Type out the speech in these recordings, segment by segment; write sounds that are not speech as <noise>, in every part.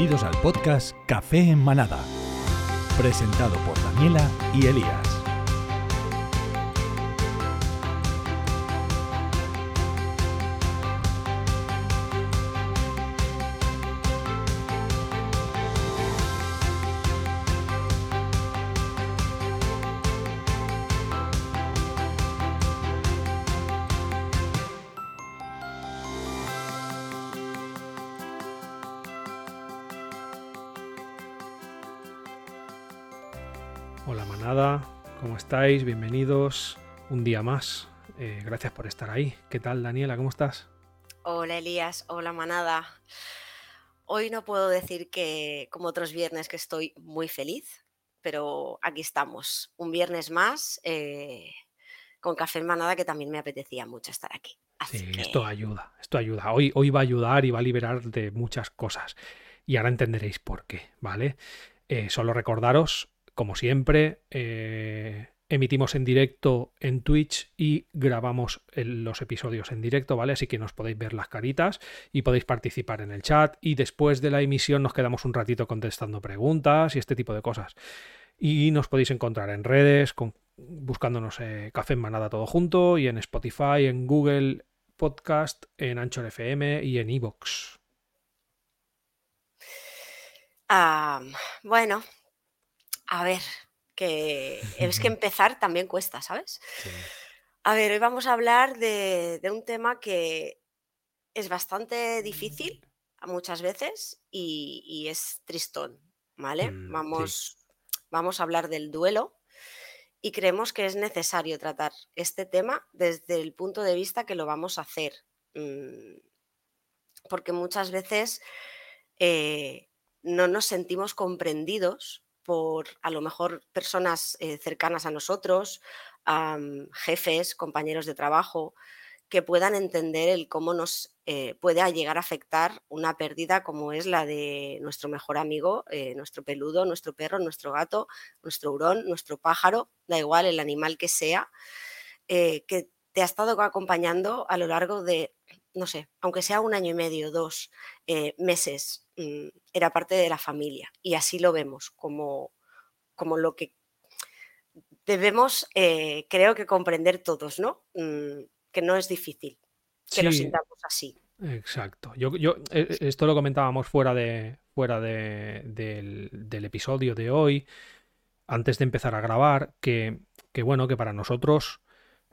Bienvenidos al podcast Café en Manada, presentado por Daniela y Elías. Estáis? Bienvenidos un día más. Eh, gracias por estar ahí. ¿Qué tal Daniela? ¿Cómo estás? Hola Elías, hola manada. Hoy no puedo decir que como otros viernes que estoy muy feliz, pero aquí estamos, un viernes más eh, con café en manada que también me apetecía mucho estar aquí. Así Sí, que esto ayuda, esto ayuda. Hoy, hoy va a ayudar y va a liberar de muchas cosas. Y ahora entenderéis por qué, ¿vale? Eh, solo recordaros, como siempre, eh, emitimos en directo en Twitch y grabamos los episodios en directo, ¿vale? Así que nos podéis ver las caritas y podéis participar en el chat. Y después de la emisión nos quedamos un ratito contestando preguntas y este tipo de cosas. Y nos podéis encontrar en redes, buscándonos eh, Café en Manada todo junto, y en Spotify, en Google Podcast, en Anchor FM y en Evox. Ah, bueno, a ver, que <laughs> es que empezar también cuesta, ¿sabes? A ver, hoy vamos a hablar de, de un tema que es bastante difícil a muchas veces y, y es tristón, ¿vale? Mm, sí. Vamos, vamos a hablar del duelo y creemos que es necesario tratar este tema desde el punto de vista que lo vamos a hacer. mm, Porque muchas veces eh, no nos sentimos comprendidos por a lo mejor personas eh, cercanas a nosotros, jefes, compañeros de trabajo, que puedan entender el cómo nos eh, puede llegar a afectar una pérdida como es la de nuestro mejor amigo, eh, nuestro peludo, nuestro perro, nuestro gato, nuestro hurón, nuestro pájaro, da igual el animal que sea, que te ha estado acompañando a lo largo de, no sé, aunque sea un año y medio, dos eh, meses, mm, era parte de la familia. Y así lo vemos, como, como lo que debemos, eh, creo que comprender todos, ¿no? Mm, que no es difícil que lo Sí, sintamos así. exacto. Yo, yo, eh, esto lo comentábamos fuera de, fuera de- del, del episodio de hoy, antes de empezar a grabar, que, que bueno, que para nosotros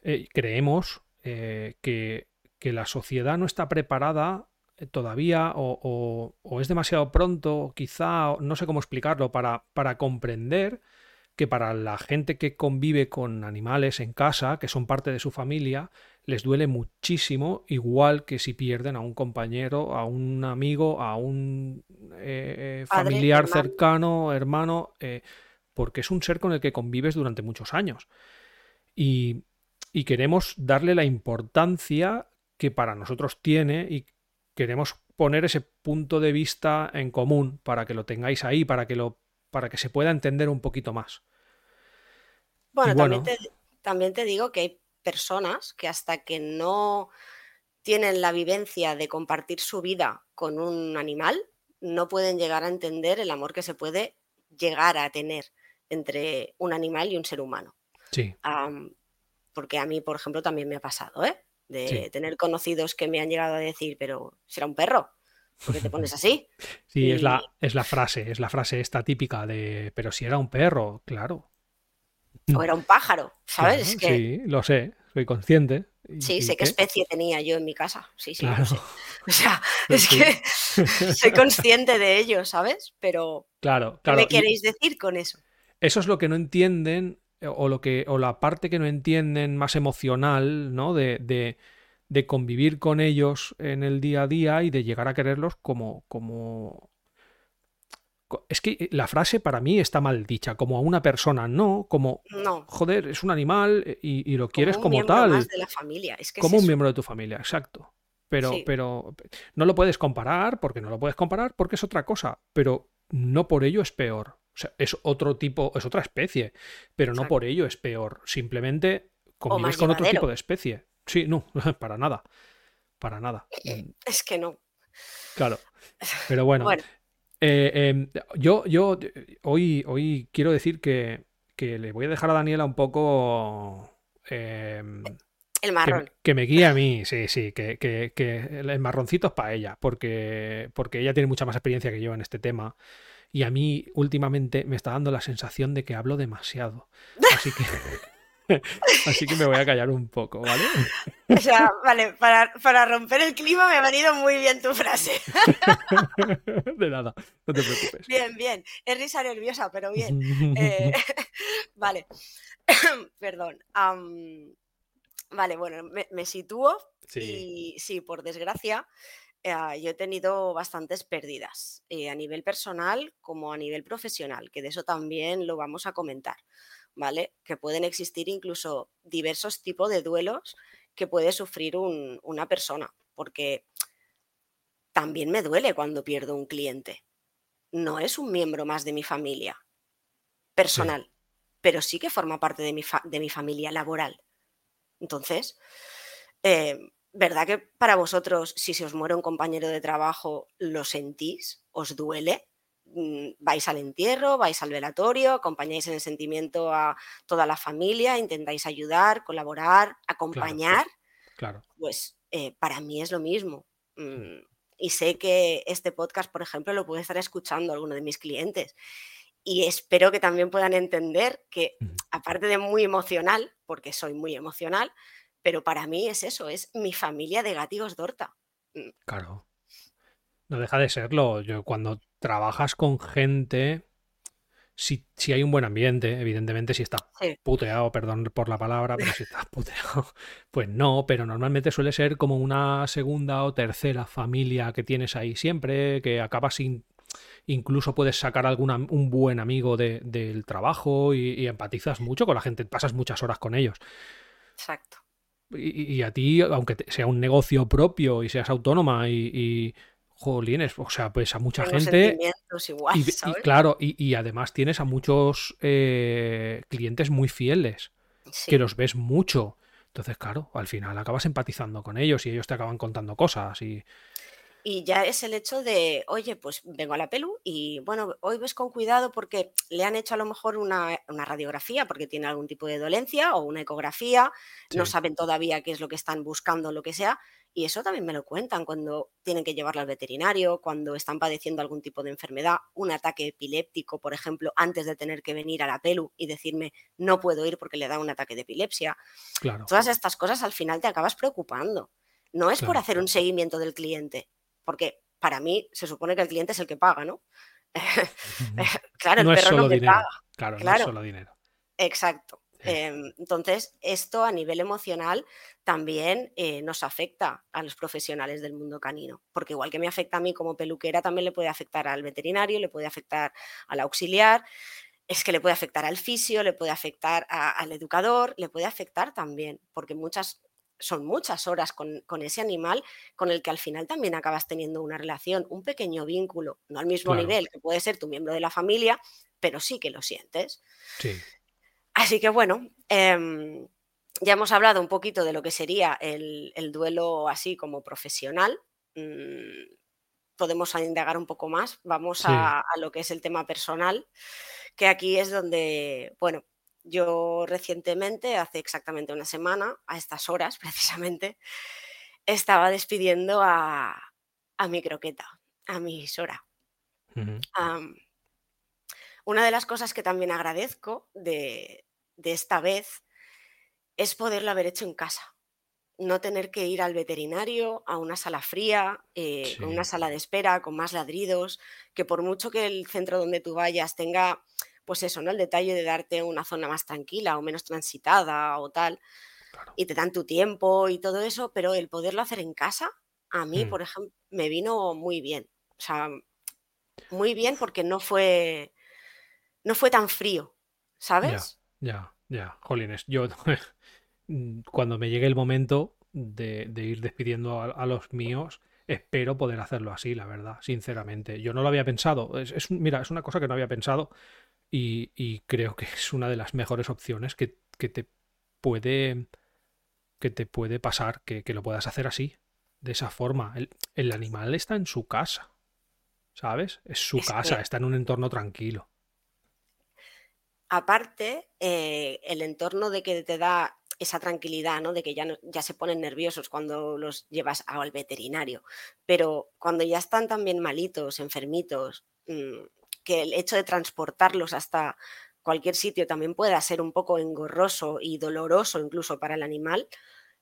eh, creemos eh, que, que la sociedad no está preparada eh, todavía o, o- o es demasiado pronto, quizá, no sé cómo explicarlo, para, para comprender que para la gente que convive con animales en casa, que son parte de su familia, les duele muchísimo, igual que si pierden a un compañero, a un amigo, a un eh, Padre, familiar hermano. cercano, hermano, eh, porque es un ser con el que convives durante muchos años. Y, y queremos darle la importancia que para nosotros tiene y queremos poner ese punto de vista en común para que lo tengáis ahí, para que lo para que se pueda entender un poquito más. Bueno, también te, también te digo que hay personas que hasta que no tienen la vivencia de compartir su vida con un animal, no pueden llegar a entender el amor que se puede llegar a tener entre un animal y un ser humano. sí, porque a mí, por ejemplo, también me ha pasado, ¿eh? De sí. tener conocidos que me han llegado a decir, pero será un perro, ¿por qué te pones así? <laughs> Sí, es la, es la frase, es la frase esta típica de, pero si era un perro, claro, o era un pájaro, ¿sabes? claro, Es que sí, lo sé, soy consciente. ¿Y, sí, sé qué qué? especie tenía yo en mi casa, sí, sí, Claro, sé. <laughs> O sea, <laughs> es sí, que soy consciente de ello, ¿sabes? Pero, claro, ¿qué me queréis decir con eso? eso es lo que no entienden, o lo que, o la parte que no entienden más emocional, ¿no? De, de, de convivir con ellos en el día a día y de llegar a quererlos como, como co- Es que eh, la frase para mí está mal dicha, como a una persona, no, como, No, joder, es un animal eh, y, y lo como quieres un como miembro más tal, de la familia, es que es como un miembro de tu familia, exacto. Pero, sí, pero pe- no lo puedes comparar, porque no lo puedes comparar, porque es otra cosa, pero no por ello es peor. O sea, es otro tipo, es otra especie, pero no por ello es peor. Simplemente convives con otro tipo de especie. Sí, no, <laughs> para nada, para nada. <laughs> Es que no. Claro, pero bueno, Bueno, Eh, em, yo, yo hoy, hoy quiero decir que, que le voy a dejar a Daniela un poco... em, El que, marrón. que me guíe a mí, <laughs> sí, sí, que, que, que el marroncito es para ella, porque, porque ella tiene mucha más experiencia que yo en este tema. Y a mí últimamente me está dando la sensación de que hablo demasiado. Así que, <laughs> así que me voy a callar un poco, ¿vale? <laughs> O sea, vale, para, para romper el clima me ha venido muy bien tu frase. <laughs> De nada, no te preocupes. Bien, bien. Es risa nerviosa, pero bien. Eh, vale. <coughs> Perdón. vale, bueno, me, me sitúo Sí, y sí, por desgracia, eh, yo he tenido bastantes pérdidas, eh, a nivel personal como a nivel profesional, que de eso también lo vamos a comentar, ¿vale? Que pueden existir incluso diversos tipos de duelos que puede sufrir un- una persona, porque también me duele cuando pierdo un cliente. No es un miembro más de mi familia sí, personal, pero sí que forma parte de mi, fa- de mi familia laboral. Entonces, eh, ¿verdad que para vosotros, si se os muere un compañero de trabajo, lo sentís? ¿Os duele? Mm, ¿Vais al entierro? ¿Vais al velatorio? ¿Acompañáis en el sentimiento a toda la familia? ¿Intentáis ayudar, colaborar, acompañar? claro. Pues eh, para mí es lo mismo. Mm, Mm, Y sé que este podcast, por ejemplo, lo puede estar escuchando alguno de mis clientes. Y espero que también puedan entender que, aparte de muy emocional, porque soy muy emocional, pero para mí es eso, es mi familia de gatigos d'Horta. Mm, Claro. No deja de serlo. Yo cuando trabajas con gente, si, si hay un buen ambiente, evidentemente si estás Sí, puteado, perdón por la palabra, pero si estás <laughs> puteado, pues no, pero normalmente suele ser como una segunda o tercera familia que tienes ahí siempre, que acabas sin, incluso puedes sacar algún am- un buen amigo de- del trabajo y, y empatizas mucho con la gente, pasas muchas horas con ellos. exacto. Y, y a ti, aunque te- sea un negocio propio y seas autónoma y, y jolines, o sea, pues a mucha Tengo gente igual, y, claro, y, y además tienes a muchos eh, clientes muy fieles que los ves mucho. Entonces, claro, al final acabas empatizando con ellos y ellos te acaban contando cosas y Y ya es el hecho de, oye, pues vengo a la pelu y bueno, hoy ves con cuidado porque le han hecho a lo mejor una, una radiografía porque tiene algún tipo de dolencia o una ecografía, no saben todavía qué es lo que están buscando, lo que sea, y eso también me lo cuentan cuando tienen que llevarla al veterinario, cuando están padeciendo algún tipo de enfermedad, un ataque epiléptico, por ejemplo, antes de tener que venir a la pelu y decirme no puedo ir porque le da un ataque de epilepsia. claro, Todas estas cosas al final te acabas preocupando. No es por hacer un seguimiento del cliente, porque para mí se supone que el cliente es el que paga, ¿no? <laughs> claro, el No es perro no solo me dinero, paga. claro, no es solo dinero. exacto. Sí, Em, entonces, esto a nivel emocional también eh, nos afecta a los profesionales del mundo canino, porque igual que me afecta a mí como peluquera, también le puede afectar al veterinario, le puede afectar al auxiliar, es que le puede afectar al fisio, le puede afectar a- al educador, le puede afectar también, porque muchas son muchas horas con, con ese animal con el que al final también acabas teniendo una relación, un pequeño vínculo, no al mismo claro, nivel que puede ser tu miembro de la familia, pero sí que lo sientes. sí, Así que bueno, em, ya hemos hablado un poquito de lo que sería el, el duelo así como profesional. Mm, podemos indagar un poco más. Vamos sí, a, a lo que es el tema personal, que aquí es donde, bueno, yo recientemente, hace exactamente una semana, a estas horas <laughs> precisamente, estaba despidiendo a, a mi croqueta, a mi Sora. una de las cosas que también agradezco de, de esta vez es poderlo haber hecho en casa. No tener que ir al veterinario, a una sala fría, eh, con una sala de espera, con más ladridos, que por mucho que el centro donde tú vayas tenga, pues eso, ¿no? El detalle de darte una zona más tranquila o menos transitada o tal, claro. y te dan tu tiempo y todo eso, pero el poderlo hacer en casa, a mí, Mm, por ejemplo, me vino muy bien. O sea, muy bien porque no fue, no fue tan frío, Ya, ¿sabes? ya, ya, jolines, yo <laughs> mm, cuando me llegue el momento de, de ir despidiendo a, a los míos, espero poder hacerlo así, la verdad, sinceramente. Yo no lo había pensado. Es, mira, es una cosa que no había pensado y, y creo que es una de las mejores opciones que, que te puede, que te puede pasar, que, que lo puedas hacer así, de esa forma. El, el animal está en su casa. ¿sabes? Es su Es casa, que- está en un entorno tranquilo. Aparte, eh, el entorno de que te da esa tranquilidad, ¿no? De que ya, no- ya se ponen nerviosos cuando los llevas al veterinario. Pero cuando ya están también malitos, enfermitos, mm, que el hecho de transportarlos hasta cualquier sitio también pueda ser un poco engorroso y doloroso incluso para el animal,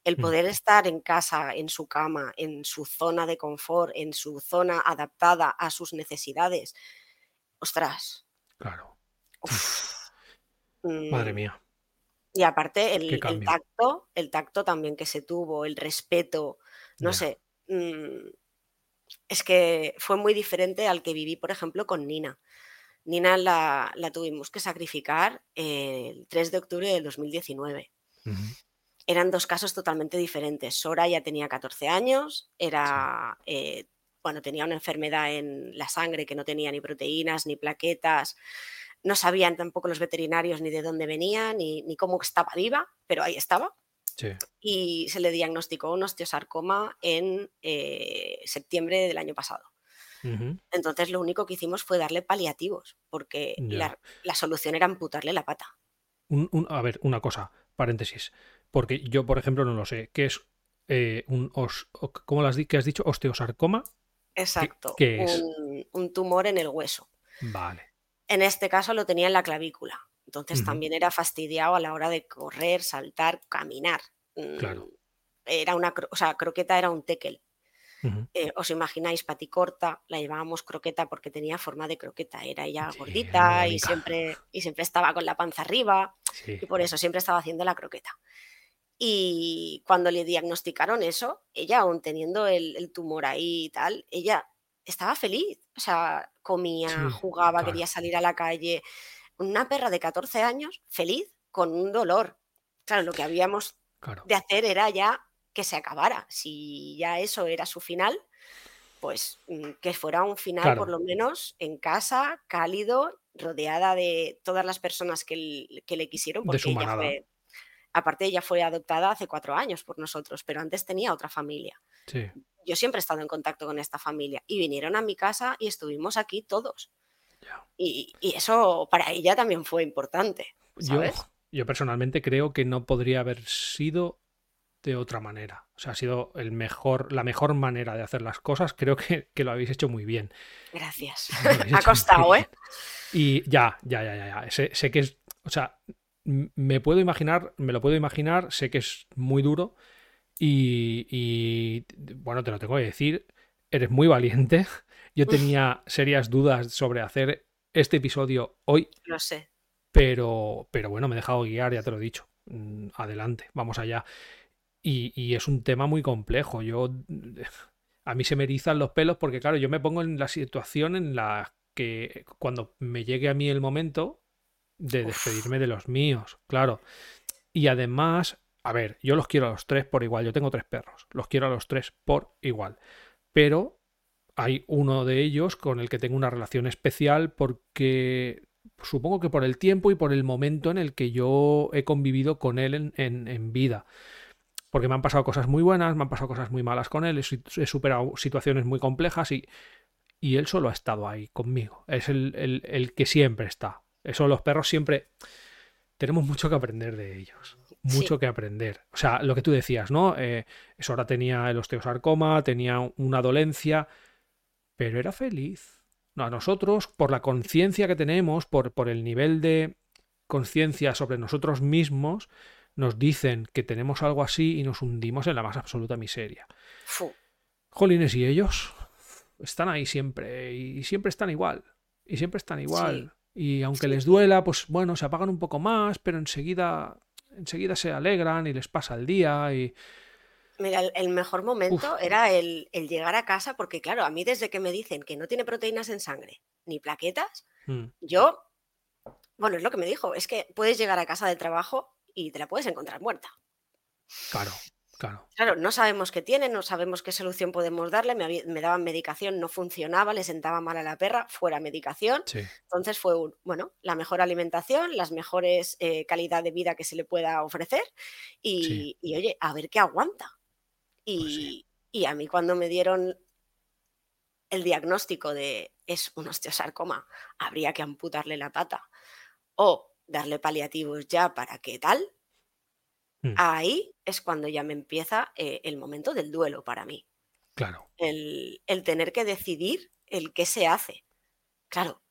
el Mm. poder estar en casa, en su cama, en su zona de confort, en su zona adaptada a sus necesidades, ostras. Claro. uf, Madre mm, mía. Y aparte el, tacto, el tacto también que se tuvo, el respeto, no sé. mm, es que fue muy diferente al que viví, por ejemplo, con Nina. Nina la, la tuvimos que sacrificar el 3 de octubre del 2019. Ujú. Eran dos casos totalmente diferentes. Sora ya tenía 14 años, era, eh, bueno, tenía una enfermedad en la sangre que no tenía ni proteínas ni plaquetas. No sabían tampoco los veterinarios ni de dónde venía, ni, ni cómo estaba viva, pero ahí estaba. Sí. Y se le diagnosticó un osteosarcoma en eh, septiembre del año pasado. Entonces lo único que hicimos fue darle paliativos, porque la, la solución era amputarle la pata. Un- un- a ver, una cosa, paréntesis. Porque yo, por ejemplo, no lo sé. ¿Qué es eh, un os, ¿cómo lo has, di- qué has dicho? ¿Osteosarcoma? Exacto. qué es? Un, un tumor en el hueso. Vale. En este caso lo tenía en la clavícula. Entonces también era fastidiado a la hora de correr, saltar, caminar. Claro. Mm, Era una, o sea, croqueta era un tekel. Eh, os imagináis, paticorta, la llamábamos croqueta porque tenía forma de croqueta. Era ella Sí, gordita y siempre, y siempre estaba con la panza arriba. Sí. Y por eso siempre estaba haciendo la croqueta. Y cuando le diagnosticaron eso, ella aún teniendo el, el tumor ahí y tal, ella estaba feliz. O sea, comía, Sí, jugaba, claro. quería salir a la calle. Una perra de 14 años, feliz, con un dolor. Claro, lo que habíamos Claro. de hacer era ya que se acabara. Si ya eso era su final, pues mm, que fuera un final Claro. por lo menos en casa, cálido, rodeada de todas las personas que, le quisieron, De porque su ella manada. fue, aparte ella fue adoptada hace cuatro años por nosotros, pero antes tenía otra familia. Sí. Yo siempre he estado en contacto con esta familia y vinieron a mi casa y estuvimos aquí todos. Y, y eso para ella también fue importante, Yo, ¿sabes? yo personalmente creo que no podría haber sido de otra manera. O sea, ha sido el mejor, la mejor manera de hacer las cosas. Creo que, que lo habéis hecho muy bien. Gracias. <laughs> Ha costado, ¿eh? Y ya, ya, ya, ya, ya. Sé, sé que es. O sea, me puedo imaginar, me lo puedo imaginar, sé que es muy duro. Y, y, bueno, te lo tengo que decir, eres muy valiente. Yo tenía serias dudas sobre hacer este episodio hoy, Lo sé. pero, pero bueno, me he dejado guiar, ya te lo he dicho. Mm, Adelante, vamos allá. Y, y es un tema muy complejo. Yo, a mí se me erizan los pelos porque, claro, yo me pongo en la situación en la que cuando me llegue a mí el momento de Uf. despedirme de los míos, claro. Y además, a ver, yo los quiero a los tres por igual. Yo tengo tres perros, los quiero a los tres por igual. Pero hay uno de ellos con el que tengo una relación especial porque supongo que por el tiempo y por el momento en el que yo he convivido con él en, en- en vida. Porque me han pasado cosas muy buenas, me han pasado cosas muy malas con él, he, su- he superado situaciones muy complejas y, y él solo ha estado ahí conmigo. Es el, el- el que siempre está. Eso los perros siempre... Tenemos mucho que aprender de ellos. Mucho Sí. que aprender. O sea, lo que tú decías, ¿no? Eh, Sora tenía el osteosarcoma, tenía una dolencia, pero era feliz. No, a nosotros, por la conciencia que tenemos, por, por el nivel de conciencia sobre nosotros mismos, nos dicen que tenemos algo así y nos hundimos en la más absoluta miseria. Fu. Jolines, y ellos están ahí siempre, y siempre están igual, y siempre están igual. Y aunque Sí, les duela, pues bueno, se apagan un poco más, pero enseguida, enseguida se alegran y les pasa el día y... Mira, el, el mejor momento era el, el llegar a casa, porque claro, a mí desde que me dicen que no tiene proteínas en sangre ni plaquetas, Mm, yo, bueno, es lo que me dijo, es que puedes llegar a casa del trabajo y te la puedes encontrar muerta. claro, claro. Claro, no sabemos qué tiene, no sabemos qué solución podemos darle, me, daban medicación, no funcionaba, le sentaba mal a la perra, fuera medicación. Sí, Entonces fue un, bueno, la mejor alimentación, las mejores eh, calidad de vida que se le pueda ofrecer y, Sí. y, oye, a ver qué aguanta. Y, Pues sí. y a mí cuando me dieron el diagnóstico de es un osteosarcoma, habría que amputarle la pata o darle paliativos ya para qué tal, Mm. ahí es cuando ya me empieza eh, el momento del duelo para mí. Claro. El, el tener que decidir el qué se hace. Claro.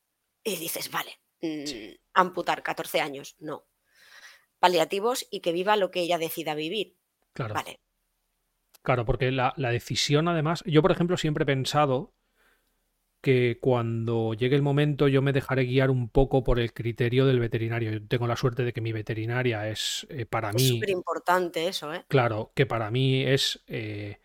Y dices, vale, mm, amputar 14 años, no. Paliativos y que viva lo que ella decida vivir. Claro. Vale. Claro, porque la, la decisión, además, yo por ejemplo siempre he pensado que cuando llegue el momento yo me dejaré guiar un poco por el criterio del veterinario. Yo tengo la suerte de que mi veterinaria es eh, para Es mí, súper importante eso, ¿eh? claro, que para mí es, eh,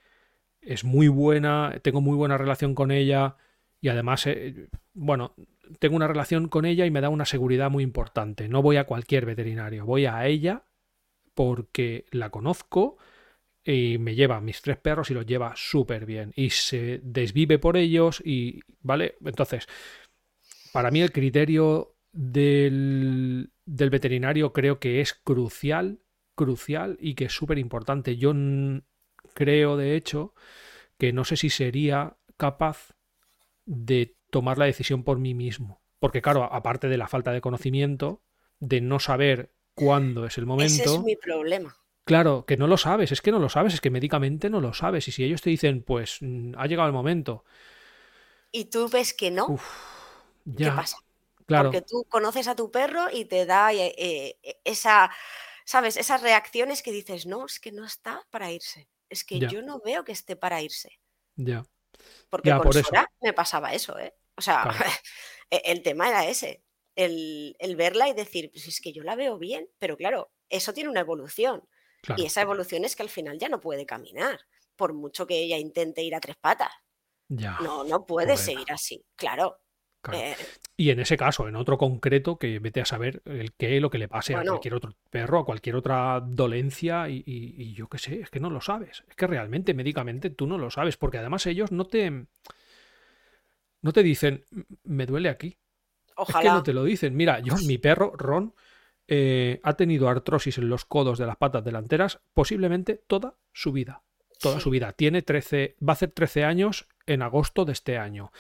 es muy buena, tengo muy buena relación con ella y además, eh, bueno, tengo una relación con ella y me da una seguridad muy importante. No voy a cualquier veterinario, voy a ella porque la conozco y me lleva a mis tres perros y los lleva súper bien y se desvive por ellos y, ¿vale? Entonces, para mí el criterio del, del veterinario creo que es crucial, crucial y que es súper importante. Yo creo, de hecho, que no sé si sería capaz de tomar la decisión por mí mismo. Porque claro, aparte de la falta de conocimiento, de no saber cuándo es el Ese momento, es mi problema. Claro, que no lo sabes, es que no lo sabes, es que médicamente no lo sabes. Y si ellos te dicen, pues mm, ha llegado el momento, Y tú ves que no, ¿qué pasa? claro, Porque tú conoces a tu perro y te da eh, eh, esa, ¿sabes? Esas reacciones que dices, no, es que no está para irse. Es que Ya. yo no veo que esté para irse. ya, Porque Ya, con por eso. Sora me pasaba eso, ¿eh? O sea, Claro. <laughs> e- el tema era ese. El, el verla y decir, pues es que yo la veo bien, pero claro, eso tiene una evolución. Claro, Y esa evolución es que al final ya no puede caminar, por mucho que ella intente ir a tres patas. ya. No, no puede seguir así, claro. claro. Eh, Y en ese caso, en otro concreto, que vete a saber el qué, lo que le pase a cualquier otro perro, a cualquier otra dolencia, y, y- y yo qué sé, es que no lo sabes. Es que realmente, médicamente, tú no lo sabes, porque además ellos no te. No te dicen, "M- me duele aquí. Es que ojalá. no te lo dicen. Mira, yo, mi perro, Ron, eh, ha tenido artrosis en los codos de las patas delanteras posiblemente toda su vida. Toda Sí. su vida. Tiene 13, va a hacer 13 años en agosto de este año.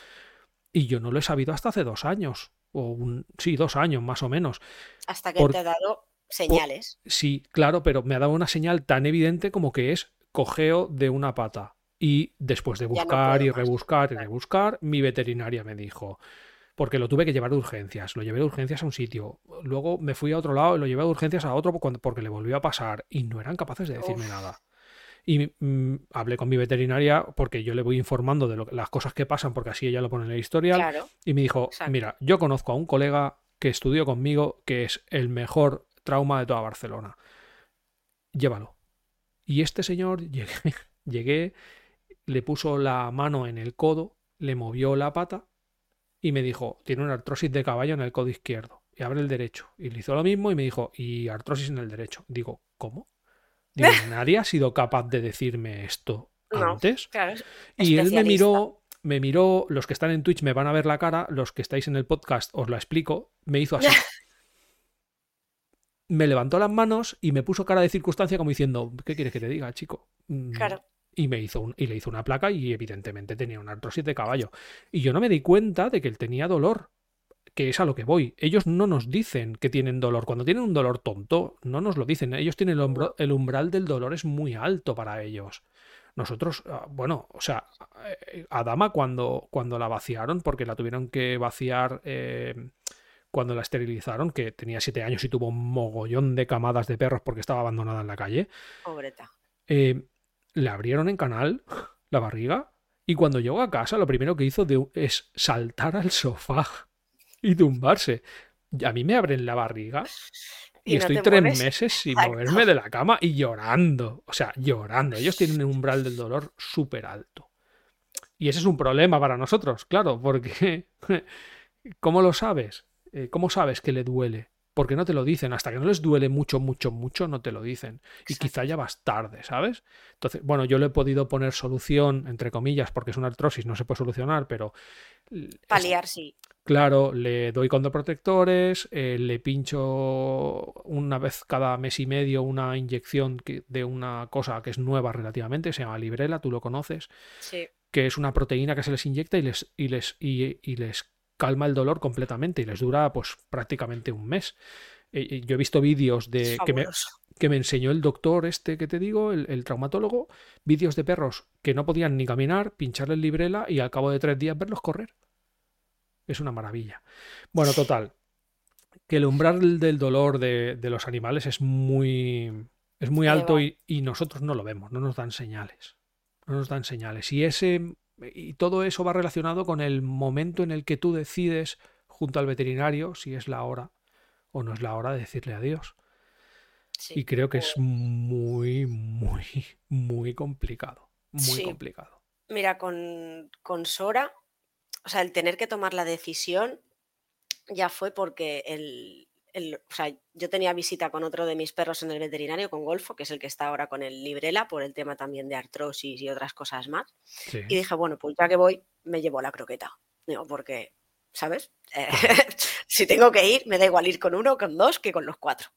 Y yo no lo he sabido hasta hace dos años. O un, sí, dos años más o menos. Hasta que por- te ha dado señales. Sí, claro, pero me ha dado una señal tan evidente como que es cojeo de una pata. Y después de no buscar y más, rebuscar y rebuscar, mi veterinaria me dijo, porque lo tuve que llevar de urgencias, lo llevé de urgencias a un sitio, luego me fui a otro lado y lo llevé de urgencias a otro porque le volvió a pasar y no eran capaces de decirme Uf. nada. Y mm, hablé con mi veterinaria porque yo le voy informando de lo- las cosas que pasan porque así ella lo pone en el historial Claro. y me dijo, Exacto. mira, yo conozco a un colega que estudió conmigo que es el mejor trauma de toda Barcelona. Llévalo. Y este señor <laughs> llegué, llegué, le puso la mano en el codo, le movió la pata y me dijo, tiene una artrosis de caballo en el codo izquierdo. Y abre el derecho. Y le hizo lo mismo y me dijo, y artrosis en el derecho. Digo, ¿cómo? Digo, <laughs> nadie ha sido capaz de decirme esto No. antes. Claro. es Y él me miró, me miró, los que están en Twitch me van a ver la cara, los que estáis en el podcast os la explico, me hizo así. <laughs> me levantó las manos y me puso cara de circunstancia como diciendo, ¿qué quieres que te diga, chico? Mm, Claro. Y me hizo un- y le hizo una placa y evidentemente tenía una artrosis de caballo. Y yo no me di cuenta de que él tenía dolor, que es a lo que voy. Ellos no nos dicen que tienen dolor. Cuando tienen un dolor tonto, no nos lo dicen. Ellos tienen el, el umbral del dolor es muy alto para ellos. Nosotros, ah, bueno, o sea, eh, a Dama cuando, cuando la vaciaron, porque la tuvieron que vaciar eh, cuando la esterilizaron, que tenía siete años y tuvo un mogollón de camadas de perros porque estaba abandonada en la calle, Pobreta. eh, le abrieron en canal la barriga y cuando llegó a casa lo primero que hizo de- es saltar al sofá y tumbarse. Y a mí me abren la barriga y, Y no estoy tres meses sin moverme de la cama y llorando. O sea, llorando. Ellos tienen un umbral del dolor súper alto. Y ese es un problema para nosotros, claro, porque <laughs> ¿cómo lo sabes? Eh, ¿Cómo sabes que le duele? Porque no te lo dicen. Hasta que no les duele mucho, mucho, mucho, no te lo dicen. Y Exacto. quizá ya vas tarde, ¿sabes? Entonces, bueno, yo le he podido poner solución, entre comillas, porque es una artrosis, no se puede solucionar, pero es- Paliar, sí. Claro, le doy condoprotectores, eh, le pincho una vez cada mes y medio una inyección que- de una cosa que es nueva relativamente, se llama Librela, tú lo conoces. Sí. que es una proteína que se les inyecta y les, y les, y, les calma el dolor completamente y les dura pues prácticamente un mes. Eh, yo he visto vídeos de que me, que me, enseñó el doctor este que te digo, el, traumatólogo, vídeos de perros que no podían ni caminar, pincharle el librela y al cabo de tres días verlos correr. Es una maravilla. Bueno, total. Que el umbral del dolor de, de los animales es muy, es muy alto y, y, nosotros no lo vemos, no nos dan señales. No nos dan señales. Y ese y todo eso va relacionado con el momento en el que tú decides junto al veterinario si es la hora o no es la hora de decirle adiós. y creo que es muy, muy, muy complicado. Muy complicado. Mira, con, con Sora, o sea, el tener que tomar la decisión ya fue porque el, o sea, yo tenía visita con otro de mis perros en el veterinario, con Golfo, que es el que está ahora con el Librela, por el tema también de artrosis y otras cosas más. Y dije, bueno, pues ya que voy, me llevo la croqueta. Digo, porque ¿sabes? Eh, <laughs> si tengo que ir, me da igual ir con uno, con dos, que con los cuatro.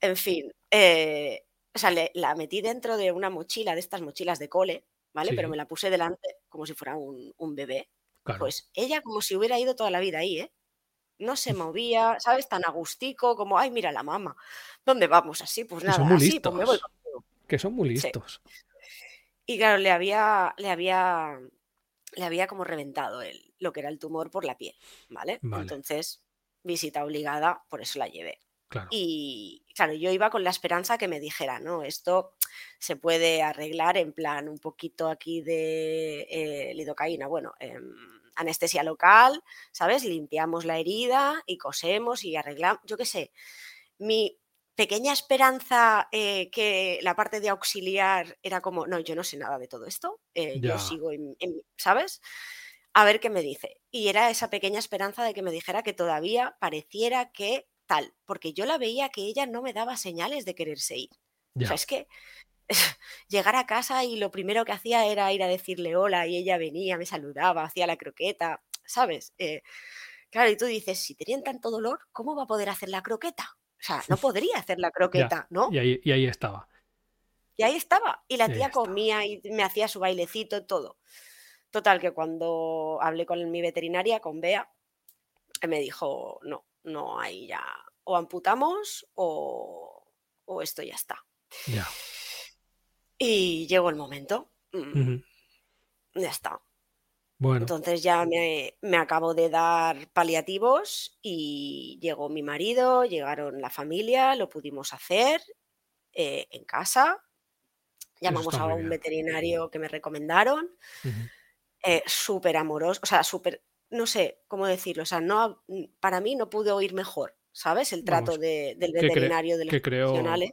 En fin, eh, o sea, la metí dentro de una mochila, de estas mochilas de cole, ¿vale? Pero me la puse delante como si fuera un, bebé. Pues ella como si hubiera ido toda la vida ahí, ¿eh? No se movía, ¿sabes? Tan agustico, como, ay, mira la mamá, ¿dónde vamos? Así, pues nada, así, pues me voy Que son muy listos. Y claro, le había, le había le había como reventado el, lo que era el tumor por la piel, ¿vale? Entonces, visita obligada, por eso la llevé. Y claro, yo iba con la esperanza que me dijera, no, esto se puede arreglar en plan un poquito aquí de eh, lidocaína, bueno, em, anestesia local, ¿sabes? Limpiamos la herida y cosemos y arreglamos, yo qué sé. Mi, pequeña esperanza eh, que la parte de auxiliar era como, no, yo no sé nada de todo esto, eh, yo sigo en, ¿sabes? A ver qué me dice. Y era esa pequeña esperanza de que me dijera que todavía pareciera que tal, porque yo la veía que ella no me daba señales de quererse ir. O sea, es que <laughs> llegar a casa y lo primero que hacía era ir a decirle hola y ella venía, me saludaba, hacía la croqueta, ¿sabes? Eh, claro, y tú dices, si tenían tanto dolor, ¿cómo va a poder hacer la croqueta? O sea, no podría hacer la <laughs> croqueta, ¿no? Y ahí, y ahí, estaba. Y ahí estaba. Y la tía comía y me hacía su bailecito, todo. Total, que cuando hablé con mi veterinaria, con Bea, me dijo, no, no hay ya, o amputamos o, o esto ya está. Ya. Y llegó el momento. Mm, ya está. Entonces ya me, acabo de dar paliativos y llegó mi marido, llegaron la familia, lo pudimos hacer eh, en casa. Llamamos a un veterinario que me recomendaron. Eh, súper amoroso, o sea, súper, no sé cómo decirlo, o sea, no, para mí no pude oír mejor, ¿sabes? El trato del veterinario, de los que profesionales.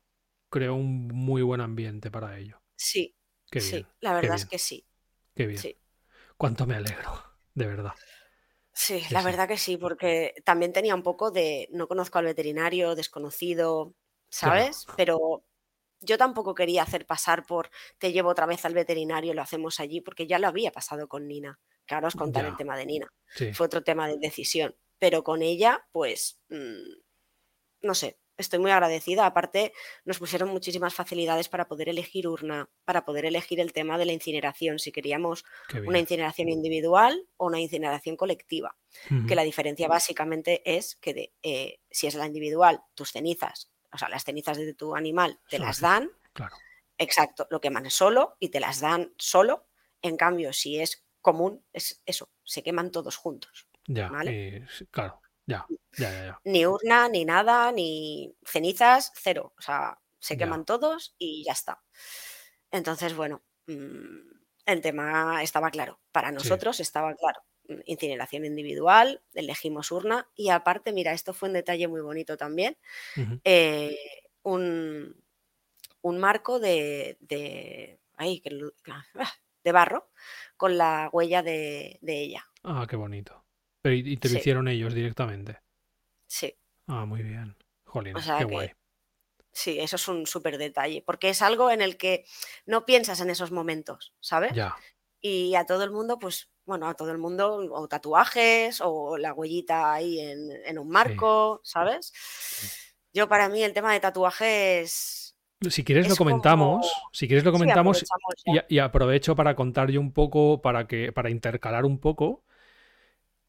Creó un muy buen ambiente para ello. Sí, sí, la verdad es que sí. Qué bien. Sí cuánto me alegro, <laughs> de verdad. Sí, la verdad que sí, porque también tenía un poco de, no conozco al veterinario, desconocido, ¿sabes? Pero yo tampoco quería hacer pasar por, te llevo otra vez al veterinario, lo hacemos allí, porque ya lo había pasado con Nina, que ahora os contaré el tema de Nina. Fue otro tema de decisión, pero con ella, pues, mm, no sé, estoy muy agradecida. Aparte, nos pusieron muchísimas facilidades para poder elegir urna, para poder elegir el tema de la incineración, si queríamos una incineración individual o una incineración colectiva. Que la diferencia básicamente es que de, eh, si es la individual, tus cenizas, o sea, las cenizas de tu animal te las dan. Claro. Exacto, lo queman solo y te las dan solo. En cambio, si es común, es eso, se queman todos juntos. Ya, eh, claro. Ya, ya, ya, Ni urna, ni nada, ni cenizas, cero. O sea, se queman todos y ya está. Entonces, bueno, mm, el tema estaba claro. Para nosotros estaba claro. Mm, incineración individual, elegimos urna y aparte, mira, esto fue un detalle muy bonito también. Eh, un, marco de, de, de barro con la huella de ella. Ah, qué bonito y te lo hicieron ellos directamente. Sí. Ah, muy bien. Jolín, qué guay. Sí, eso es un súper detalle, porque es algo en el que no piensas en esos momentos, ¿sabes? Ya. Y a todo el mundo, pues, bueno, a todo el mundo, o tatuajes, o la huellita ahí en, un marco, ¿sabes? Yo para mí el tema de tatuajes Si quieres lo como- comentamos, si quieres lo comentamos y, y aprovecho para contar yo un poco, para que, para intercalar un poco.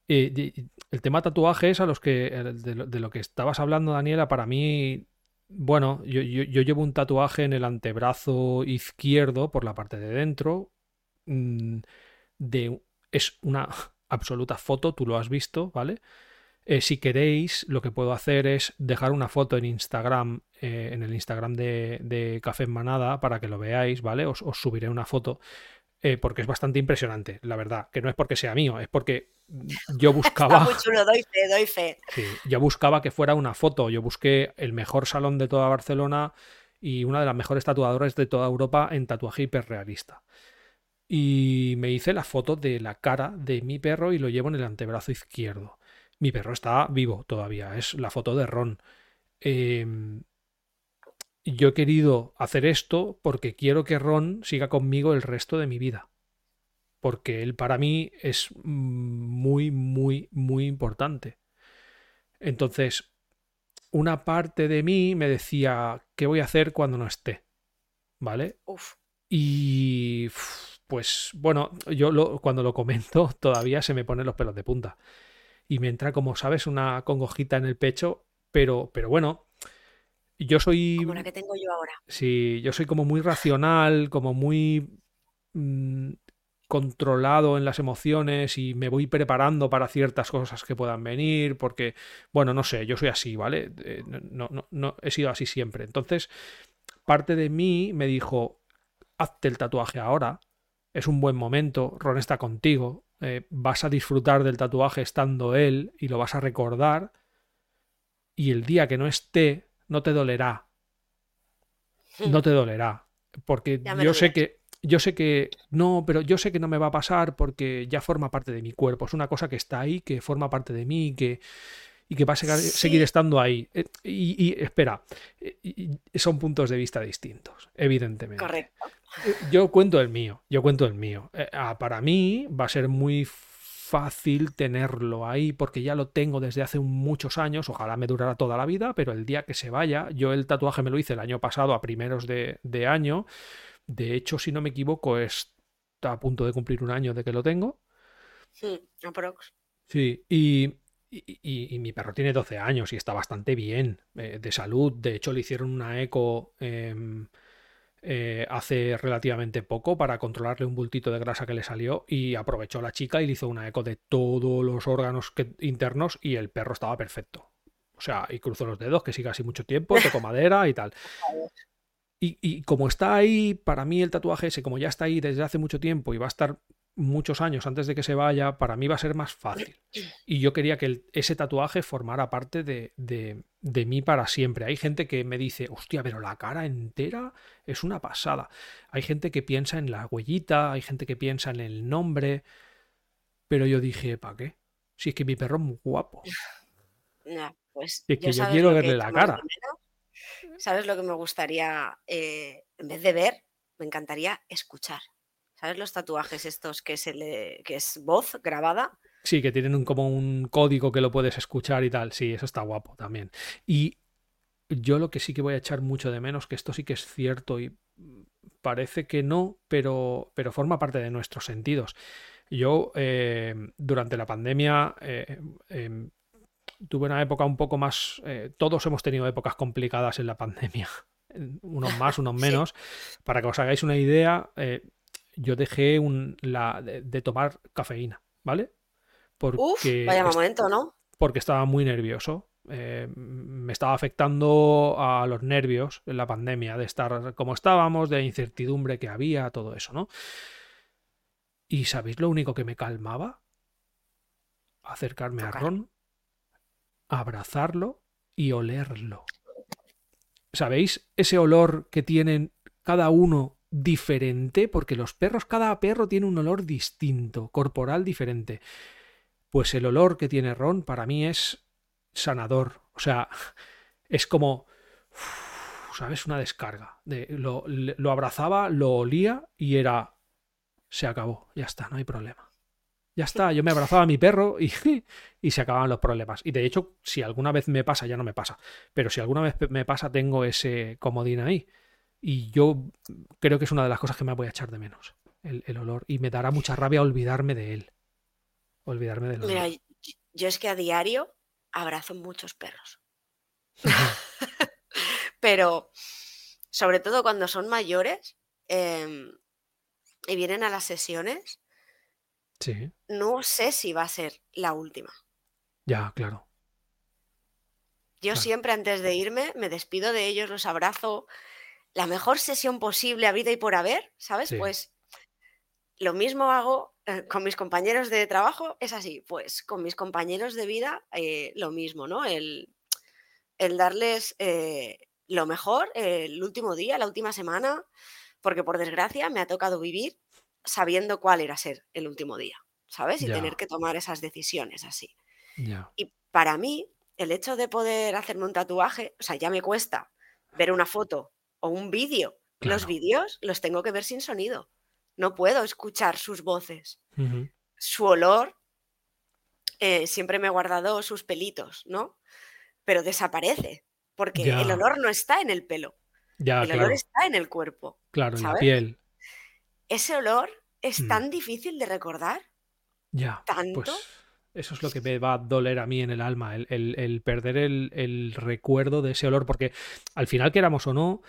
Eh, el tema tatuajes a los que de, lo, que estabas hablando, Daniela, para mí, bueno, yo, yo- llevo un tatuaje en el antebrazo izquierdo por la parte de dentro. mm, de, es una absoluta foto, tú lo has visto, ¿vale? Eh, si queréis, lo que puedo hacer es dejar una foto en Instagram, eh, en el Instagram de, de Café Manada, para que lo veáis, ¿vale? Os subiré una foto, eh, porque es bastante impresionante, la verdad. Que no es porque sea mío, es porque yo <laughs> Está buscaba. muy chulo, doy fe, doy fe. Sí, yo buscaba que fuera una foto. Yo busqué el mejor salón de toda Barcelona y una de las mejores tatuadoras de toda Europa en tatuaje hiperrealista. Y me hice la foto de la cara de mi perro y lo llevo en el antebrazo izquierdo. Mi perro está vivo todavía, es la foto de Ron. Em, yo he querido hacer esto porque quiero que Ron siga conmigo el resto de mi vida. Porque él para mí es mm, muy, muy, muy importante. Entonces, una parte de mí me decía, ¿qué voy a hacer cuando no esté? ¿Vale? Uf, Y pues bueno, yo lo- cuando lo comento <laughs> todavía se me ponen los pelos de punta. Y me entra, como sabes, una congojita en el pecho, pero, pero bueno, yo soy... como la que tengo yo ahora. Sí, yo soy como muy racional, como muy mm, controlado en las emociones y me voy preparando para ciertas cosas que puedan venir, porque, bueno, no sé, yo soy así, ¿vale? Eh, no, no, no, he sido así siempre. Entonces, parte de mí me dijo, hazte el tatuaje ahora, es un buen momento, Ron está contigo, eh, vas a disfrutar del tatuaje estando él y lo vas a recordar, y el día que no esté, no te dolerá, no te dolerá. Porque yo sé que, yo sé que, no, pero yo sé que no me va a pasar porque ya forma parte de mi cuerpo. Es una cosa que está ahí, que forma parte de mí, que, y que va a Sí. seguir estando ahí. Eh, Y, y, espera, eh, y- y son puntos de vista distintos, evidentemente. Correcto. Eh, Yo cuento el mío, yo cuento el mío. Eh, ah, para mí va a ser muy fácil tenerlo ahí porque ya lo tengo desde hace muchos años, ojalá me durara toda la vida, pero el día que se vaya, yo el tatuaje me lo hice el año pasado a primeros de, de año, de hecho, si no me equivoco, está a punto de cumplir un año de que lo tengo. Hmm, aprox. Sí, y, y- y- y mi perro tiene 12 años y está bastante bien eh, de salud. De hecho, le hicieron una eco em, eh, hace relativamente poco para controlarle un bultito de grasa que le salió y aprovechó la chica y le hizo una eco de todos los órganos que- internos y el perro estaba perfecto. O sea, y cruzó los dedos, que siga así mucho tiempo, <laughs> tocó madera y tal. Y, y como está ahí, para mí el tatuaje ese, como ya está ahí desde hace mucho tiempo y va a estar muchos años antes de que se vaya, para mí va a ser más fácil. Y yo quería que el- ese tatuaje formara parte de, de- de mí para siempre. Hay gente que me dice, hostia, pero la cara entera es una pasada. Hay gente que piensa en la huellita, hay gente que piensa en el nombre, pero yo dije, ¿para qué? Si es que mi perro es muy guapo. Ya, pues Es que yo quiero verle la cara. ¿Sabes lo que me gustaría, eh, en vez de ver, me encantaría escuchar? ¿Sabes los tatuajes estos que, se le, que es voz grabada? Sí, que tienen un, como un código que lo puedes escuchar y tal. Sí, eso está guapo también. Y yo lo que sí que voy a echar mucho de menos, que esto sí que es cierto y parece que no, pero, pero forma parte de nuestros sentidos. Yo eh, durante la pandemia eh, em, tuve una época un poco más... eh, todos hemos tenido épocas complicadas en la <laughs> pandemia. Unos más, unos Sí. menos. Para que os hagáis una idea, yo dejé un, la, de, de tomar cafeína, ¿vale? Porque Uf, vaya momento, ¿no? porque estaba muy nervioso. Eh, me estaba afectando a los nervios en la pandemia, de estar como estábamos, de incertidumbre que había, todo eso, ¿no? ¿Y sabéis lo único que me calmaba? Acercarme a. Ron, abrazarlo y olerlo. ¿Sabéis ese olor que tienen cada uno diferente? Porque los perros, cada perro tiene un olor distinto, corporal diferente. Pues el olor que tiene Ron para mí es sanador. O sea, es como, ¿sabes? Una descarga. De, lo, lo abrazaba, lo olía y era, se acabó, ya está, no hay problema. Ya está, yo me abrazaba a mi perro y, <laughs> y se acababan los problemas. Y de hecho, si alguna vez me pasa, ya no me pasa. Pero si alguna vez me pasa, tengo ese comodín ahí. Y yo creo que es una de las cosas que me voy a echar de menos, el, olor. Y me dará mucha rabia olvidarme de él. Olvidarme del olor. Mira, yo es que a diario abrazo muchos perros. <laughs> Pero sobre todo cuando son mayores em, y vienen a las sesiones, sí. no sé si va a ser la última. Ya, claro. Yo siempre antes de irme me despido de ellos, los abrazo. La mejor sesión posible a vida y por haber, ¿sabes? Pues lo mismo hago eh, con mis compañeros de trabajo, es así. Pues con mis compañeros de vida, eh, lo mismo, ¿no? El, el darles eh, lo mejor el último día, la última semana, porque por desgracia me ha tocado vivir sabiendo cuál era ser el último día, ¿sabes? Y tener que tomar esas decisiones así. Y para mí, el hecho de poder hacerme un tatuaje, o sea, ya me cuesta ver una foto o un vídeo. Los vídeos los tengo que ver sin sonido. No puedo escuchar sus voces. Su olor, eh, siempre me he guardado sus pelitos, ¿no? Pero desaparece, porque el olor no está en el pelo. Ya, el olor está en el cuerpo. Claro, en la piel. Ese olor es mm. tan difícil de recordar. Ya. Pues ¿Tanto? Eso es lo que me va a doler a mí en el alma, el, perder el, recuerdo de ese olor, porque al final, queramos o no,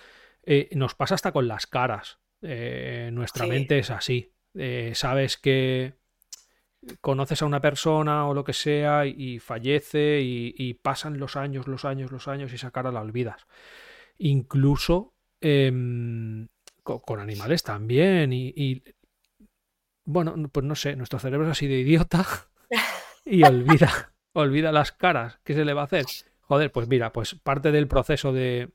eh, nos pasa hasta con las caras. Eh, nuestra mente es así. Eh, sabes que conoces a una persona o lo que sea y, fallece y, pasan los años, los años, los años y esa cara la olvidas. Incluso em, con, animales también y, y, bueno, pues no sé, nuestro cerebro es así de idiota <laughs> y olvida, olvida las caras. ¿Qué se le va a hacer? Joder, pues mira, pues parte del proceso de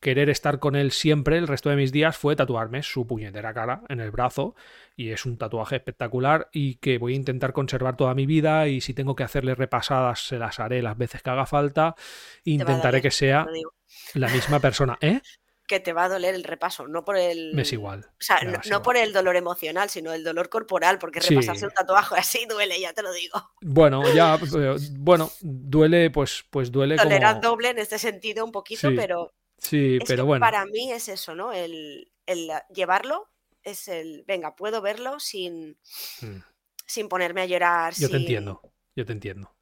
querer estar con él siempre el resto de mis días fue tatuarme su puñetera cara en el brazo y es un tatuaje espectacular y que voy a intentar conservar toda mi vida y si tengo que hacerle repasadas se las haré las veces que haga falta intentaré que sea la misma persona, ¿eh? que te va a doler el repaso, no por el. Me es igual. O sea, no, por el dolor emocional, sino el dolor corporal, porque repasarse un tatuaje así duele, ya te lo digo. Bueno, ya, eh, <laughs> bueno, duele, pues, pues duele. Dolerá doble en este sentido un poquito, pero. Sí, pero bueno. Para mí es eso, ¿no? El, llevarlo es el. Venga, puedo verlo sin. Hmm. Sin ponerme a llorar. Yo te entiendo, yo te entiendo.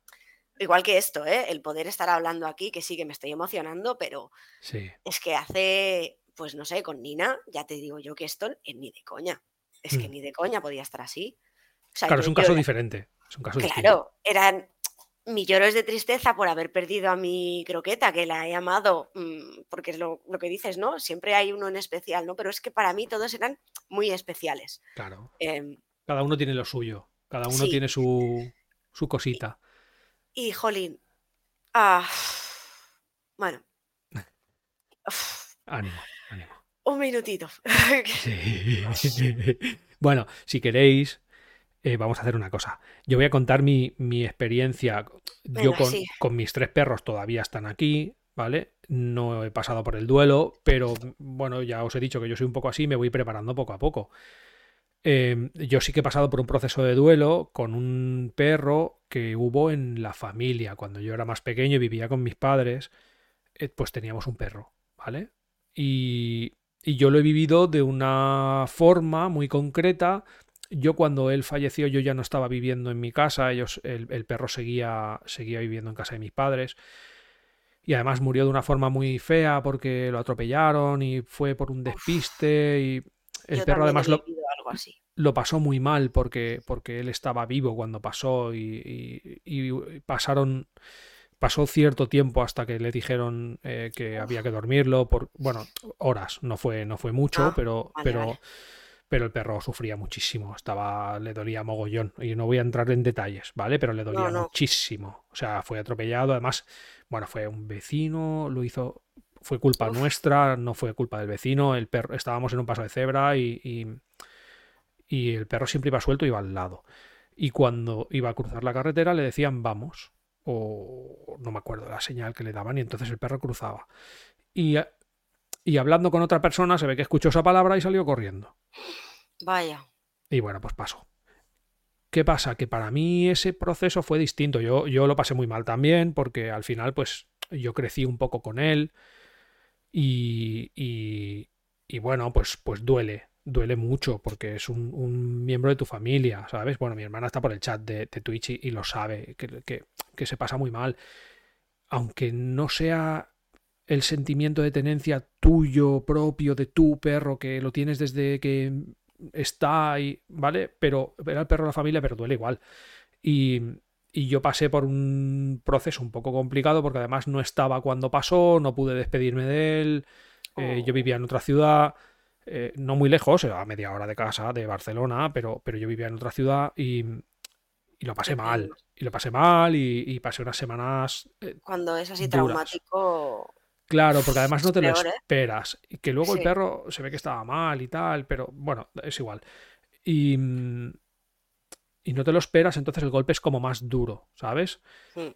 Igual que esto, ¿eh? el poder estar hablando aquí, que sí que me estoy emocionando, pero es que hace, pues no sé, con Nina, ya te digo yo que esto es ni de coña. Es que mm. ni de coña podía estar así. claro, es un caso diferente. Es un caso claro, eran millones de tristeza por haber perdido a mi croqueta, que la he amado, mm, porque es lo, que dices, ¿no? Siempre hay uno en especial, ¿no? Pero es que para mí todos eran muy especiales. Claro. Em, cada uno tiene lo suyo, cada uno tiene su, su cosita. Y, jolín, ah, bueno. <laughs> ánimo, ánimo. Un minutito. <laughs> <laughs> bueno, si queréis, eh, vamos a hacer una cosa. Yo voy a contar mi, experiencia. Yo con, con, mis tres perros todavía están aquí, ¿vale? No he pasado por el duelo, pero bueno, ya os he dicho que yo soy un poco así, me voy preparando poco a poco. Em, yo sí que he pasado por un proceso de duelo con un perro que hubo en la familia. Cuando yo era más pequeño y vivía con mis padres, eh, pues teníamos un perro, ¿vale? Y, yo lo he vivido de una forma muy concreta. Yo cuando él falleció yo ya no estaba viviendo en mi casa, ellos, el, el perro seguía, seguía viviendo en casa de mis padres. Y además murió de una forma muy fea porque lo atropellaron y fue por un despiste y el perro además lo, lo, pasó muy mal porque, porque él estaba vivo cuando pasó y, pasaron pasó cierto tiempo hasta que le dijeron eh, que había que dormirlo por bueno horas no fue no fue mucho ah, pero pero pero el perro sufría muchísimo estaba le dolía mogollón y no voy a entrar en detalles vale pero le dolía muchísimo o sea fue atropellado además bueno fue un vecino lo hizo fue culpa nuestra, no fue culpa del vecino. El perro, estábamos en un paso de cebra y, y, el perro siempre iba suelto, iba al lado. Y cuando iba a cruzar la carretera le decían vamos, o no me acuerdo la señal que le daban, y entonces el perro cruzaba. Y, y hablando con otra persona se ve que escuchó esa palabra y salió corriendo. Vaya. Y bueno, pues pasó. ¿Qué pasa? Que para mí ese proceso fue distinto. Yo, yo lo pasé muy mal también, porque al final, pues yo crecí un poco con él. Y, y bueno, pues, pues duele, duele mucho porque es un, miembro de tu familia, ¿sabes? Bueno, mi hermana está por el chat de, Twitch y, lo sabe, que, que, se pasa muy mal. Aunque no sea el sentimiento de tenencia tuyo propio, de tu perro, que lo tienes desde que está ahí, ¿vale? Pero era el perro de la familia, pero duele igual. Y, y yo pasé por un proceso un poco complicado porque además no estaba cuando pasó, no pude despedirme de él, eh, yo vivía en otra ciudad, eh, no muy lejos, a media hora de casa, de Barcelona, pero, pero yo vivía en otra ciudad y, y lo pasé mal. Y lo pasé mal y, pasé unas semanas. Eh, cuando es así traumático. Claro, porque además no te lo esperas. Y que luego el perro se ve que estaba mal y tal, pero bueno, es igual. Y, y no te lo esperas, entonces el golpe es como más duro, ¿sabes? Hmm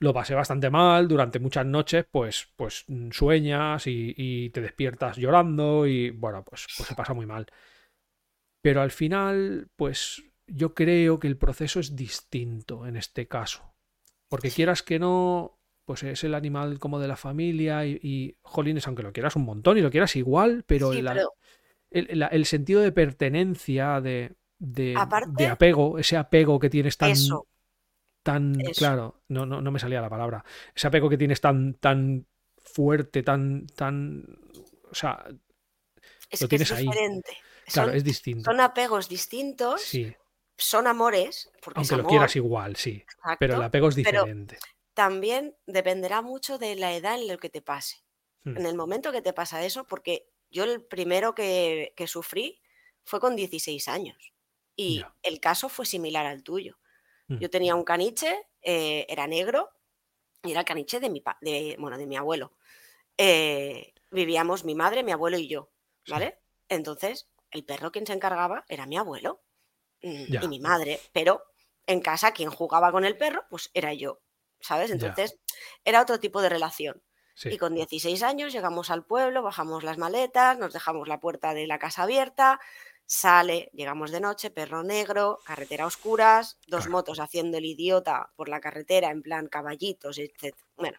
lo pasé bastante mal durante muchas noches, pues, pues mm, sueñas y, te despiertas llorando y bueno, pues, pues se pasa muy mal. Pero al final, pues yo creo que el proceso es distinto en este caso. Porque quieras que no, pues es el animal como de la familia y, y jolines, aunque lo quieras un montón y lo quieras igual, pero, El, sentido de pertenencia, de, de, apego, ese apego que tienes tan, tan claro, no, no, no, me salía la palabra. Ese apego que tienes tan, tan fuerte, tan, tan. O sea, lo tienes es ahí. Claro, es distinto. Son apegos distintos. Sí. Son amores. Porque Aunque lo quieras igual, sí. pero el apego es diferente. También dependerá mucho de la edad en la que te pase. Hmm. En el momento que te pasa eso, porque yo el primero que, que sufrí fue con 16 años. Y el caso fue similar al tuyo. Mm. Yo tenía un caniche, eh, era negro, y era el caniche de mi, de, bueno, de mi abuelo. Eh, vivíamos mi madre, mi abuelo y yo, ¿vale? Entonces, el perro quien se encargaba era mi abuelo mm, y mi madre, pero en casa quien jugaba con el perro, pues era yo, ¿sabes? Entonces, era otro tipo de relación. Y con 16 años llegamos al pueblo, bajamos las maletas, nos dejamos la puerta de la casa abierta, Sale, llegamos de noche, perro negro, carretera oscuras, dos motos haciendo el idiota por la carretera en plan caballitos, etc. Bueno,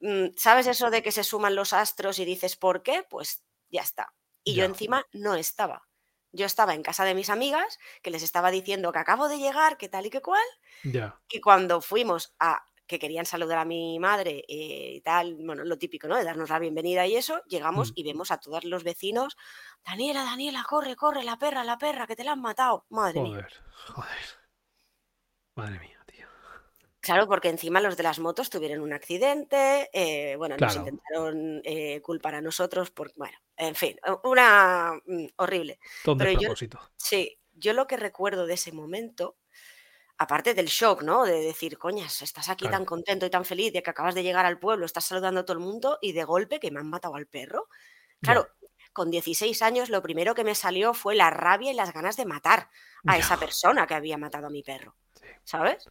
mm, ¿sabes eso de que se suman los astros y dices por qué? Pues ya está. Y yo encima no estaba. Yo estaba en casa de mis amigas, que les estaba diciendo que acabo de llegar, que tal y que cual. Y cuando fuimos a que querían saludar a mi madre eh, y tal, bueno, lo típico, ¿no? De darnos la bienvenida y eso, llegamos mm. y vemos a todos los vecinos, Daniela, Daniela, corre, corre, la perra, la perra, que te la han matado. Madre mía. Joder. Madre mía. Claro, porque encima los de las motos tuvieron un accidente, eh, bueno, nos intentaron eh, culpar a nosotros, por, bueno, en fin, una mm, horrible. Todo propósito. sí, yo lo que recuerdo de ese momento aparte del shock, ¿no? De decir, coñas, estás aquí tan contento y tan feliz de que acabas de llegar al pueblo, estás saludando a todo el mundo y de golpe que me han matado al perro. Claro, con 16 años lo primero que me salió fue la rabia y las ganas de matar a esa persona que había matado a mi perro. ¿Sabes?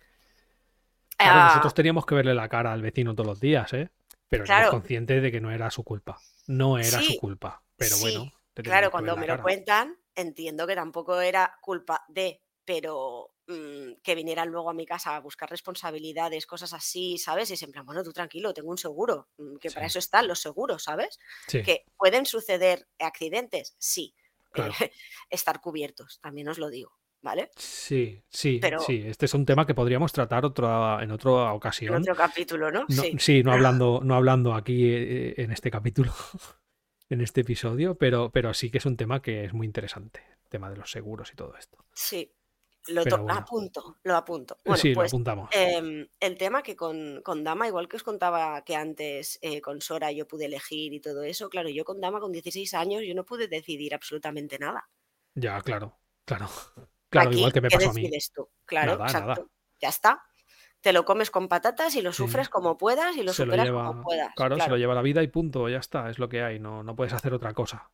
Claro, nosotros ah. teníamos que verle la cara al vecino todos los días, ¿eh? Pero claro. consciente de que no era su culpa. No era su culpa. Pero bueno. Claro, cuando me lo cuentan, entiendo que tampoco era culpa de, pero Mm, que vinieran luego a mi casa a buscar responsabilidades, cosas así, ¿sabes? Y siempre, bueno, tú tranquilo, tengo un seguro, mm, que para eso están los seguros, ¿sabes? Que pueden suceder accidentes, sí. <laughs> estar cubiertos, también os lo digo. ¿Vale? Sí, sí, sí. Este es un tema que podríamos tratar otro, en otra ocasión. En otro capítulo, ¿no? sí. no <laughs> hablando, no hablando aquí eh, en este capítulo, <laughs> en este episodio, pero, pero sí que es un tema que es muy interesante, el tema de los seguros y todo esto. Sí, lo apunto, lo apunto. sí, lo pues, apuntamos. Em, el tema que con, Dama, igual que os contaba que antes eh, con Sora yo pude elegir y todo eso, claro, yo con Dama con 16 años yo no pude decidir absolutamente nada. Ya, claro, claro. Claro, igual que me pasó a mí. Tú? Claro, exacto. Ya está. Te lo comes con patatas y lo sufres como puedas y lo superas como puedas. Claro, se lo lleva la vida y punto, ya está, es lo que hay, no, no puedes hacer otra cosa.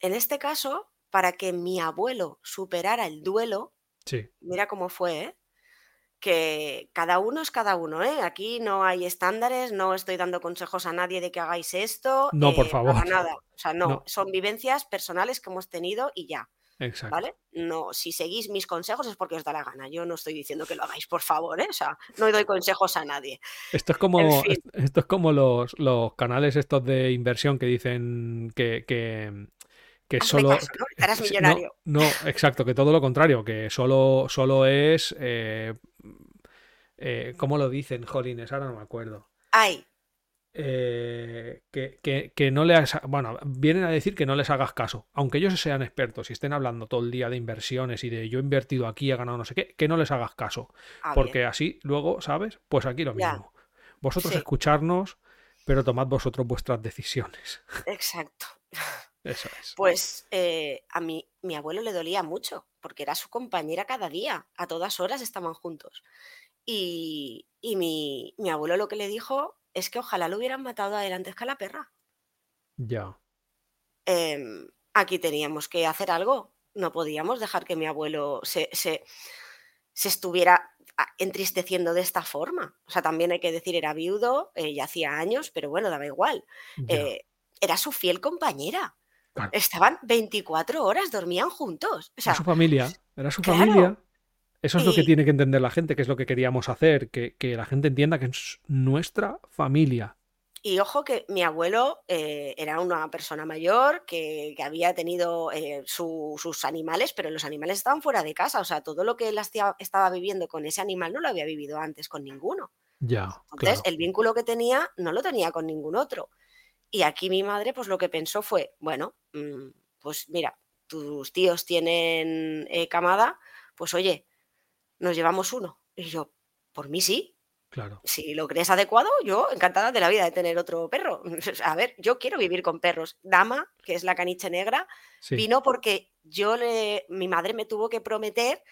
En este caso, para que mi abuelo superara el duelo, Mira cómo fue, ¿eh? Que cada uno es cada uno, ¿eh? Aquí no hay estándares, no estoy dando consejos a nadie de que hagáis esto. No, por eh, favor. nada. O sea, no, son vivencias personales que hemos tenido y ya. Exacto. ¿Vale? No, si seguís mis consejos es porque os da la gana. Yo no estoy diciendo que lo hagáis, por favor, ¿eh? O sea, no doy consejos a nadie. Esto es como, esto es como los, los, canales estos de inversión que dicen que, que, que solo. ¿no? <laughs> millonario. No, exacto, que todo lo contrario, que solo, solo es. Eh, eh, ¿Cómo lo dicen, Jolines? Ahora no me acuerdo. Ay, eh, que, no le bueno, vienen a decir que no les hagas caso, aunque ellos sean expertos y estén hablando todo el día de inversiones y de yo he invertido aquí, he ganado no sé qué, que no les hagas caso, ah, porque así luego, ¿sabes? Pues aquí lo mismo. Vosotros escucharnos, pero tomad vosotros vuestras decisiones. Exacto. <laughs> Eso es. Pues eh, a mí, mi abuelo le dolía mucho, porque era su compañera cada día, a todas horas estaban juntos. Y, y mi, mi abuelo lo que le dijo es que ojalá lo hubieran matado adelante que a la perra. Ya. Em, aquí teníamos que hacer algo. No podíamos dejar que mi abuelo se, se, estuviera entristeciendo de esta forma. O sea, también hay que decir, era viudo, eh, ya hacía años, pero bueno, daba igual. Eh, era su fiel compañera. Estaban 24 horas, dormían juntos. era su familia, era su familia. Eso es lo que tiene que entender la gente, que es lo que queríamos hacer, que, la gente entienda que es nuestra familia. Y ojo que mi abuelo eh, era una persona mayor que, había tenido eh, sus animales, pero los animales estaban fuera de casa. O sea, todo lo que él estaba viviendo con ese animal no lo había vivido antes con ninguno. Ya. Entonces, el vínculo que tenía no lo tenía con ningún otro. Y aquí mi madre, pues lo que pensó fue, bueno, mm, pues mira, tus tíos tienen eh, camada, pues oye, nos llevamos uno. Y yo, por mí sí. Claro. Si lo crees adecuado, yo encantada de la vida de tener otro perro. <laughs> A ver, yo quiero vivir con perros. Dama, que es la caniche negra, vino porque yo le, mi madre me tuvo que prometer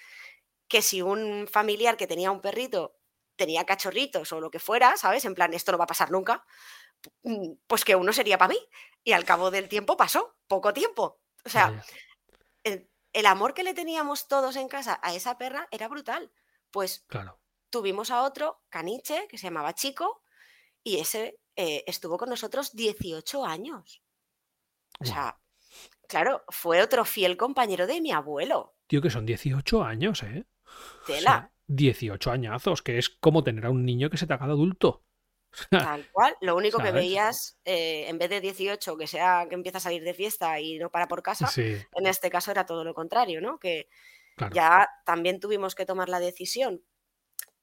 que si un familiar que tenía un perrito tenía cachorritos o lo que fuera, ¿sabes? En plan, esto no va a pasar nunca, mm, pues que uno sería para mí. Y al cabo del tiempo pasó, poco tiempo. O sea, el amor que le teníamos todos en casa a esa perra era brutal. Pues claro. tuvimos a otro caniche que se llamaba Chico y ese eh, estuvo con nosotros 18 años. O sea, claro, fue otro fiel compañero de mi abuelo. Tío, que son 18 años, ¿eh? Tela. 18 añazos, que es como tener a un niño que se te haga adulto. Tal cual. Lo <laughs> único que veías, eh, en vez de 18, que sea que empieza a salir de fiesta y no para por casa, en este caso era todo lo contrario, ¿no? Que ya también tuvimos que tomar la decisión,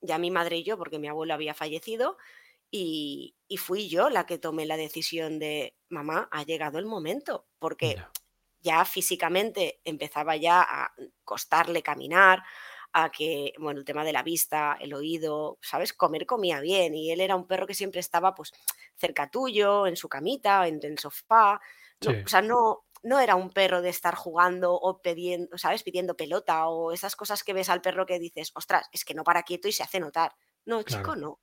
ya mi madre y yo, porque mi abuelo había fallecido, y, fui yo la que tomé la decisión de, mamá, ha llegado el momento, porque ya físicamente empezaba ya a costarle caminar, a que, bueno, el tema de la vista, el oído, ¿sabes? Comer comía bien y él era un perro que siempre estaba pues cerca tuyo, en su camita, en el sofá. O sea, no, no era un perro de estar jugando o pidiendo, ¿sabes? Pidiendo pelota o esas cosas que ves al perro que dices, ostras, es que no para quieto y se hace notar. No, chico, no.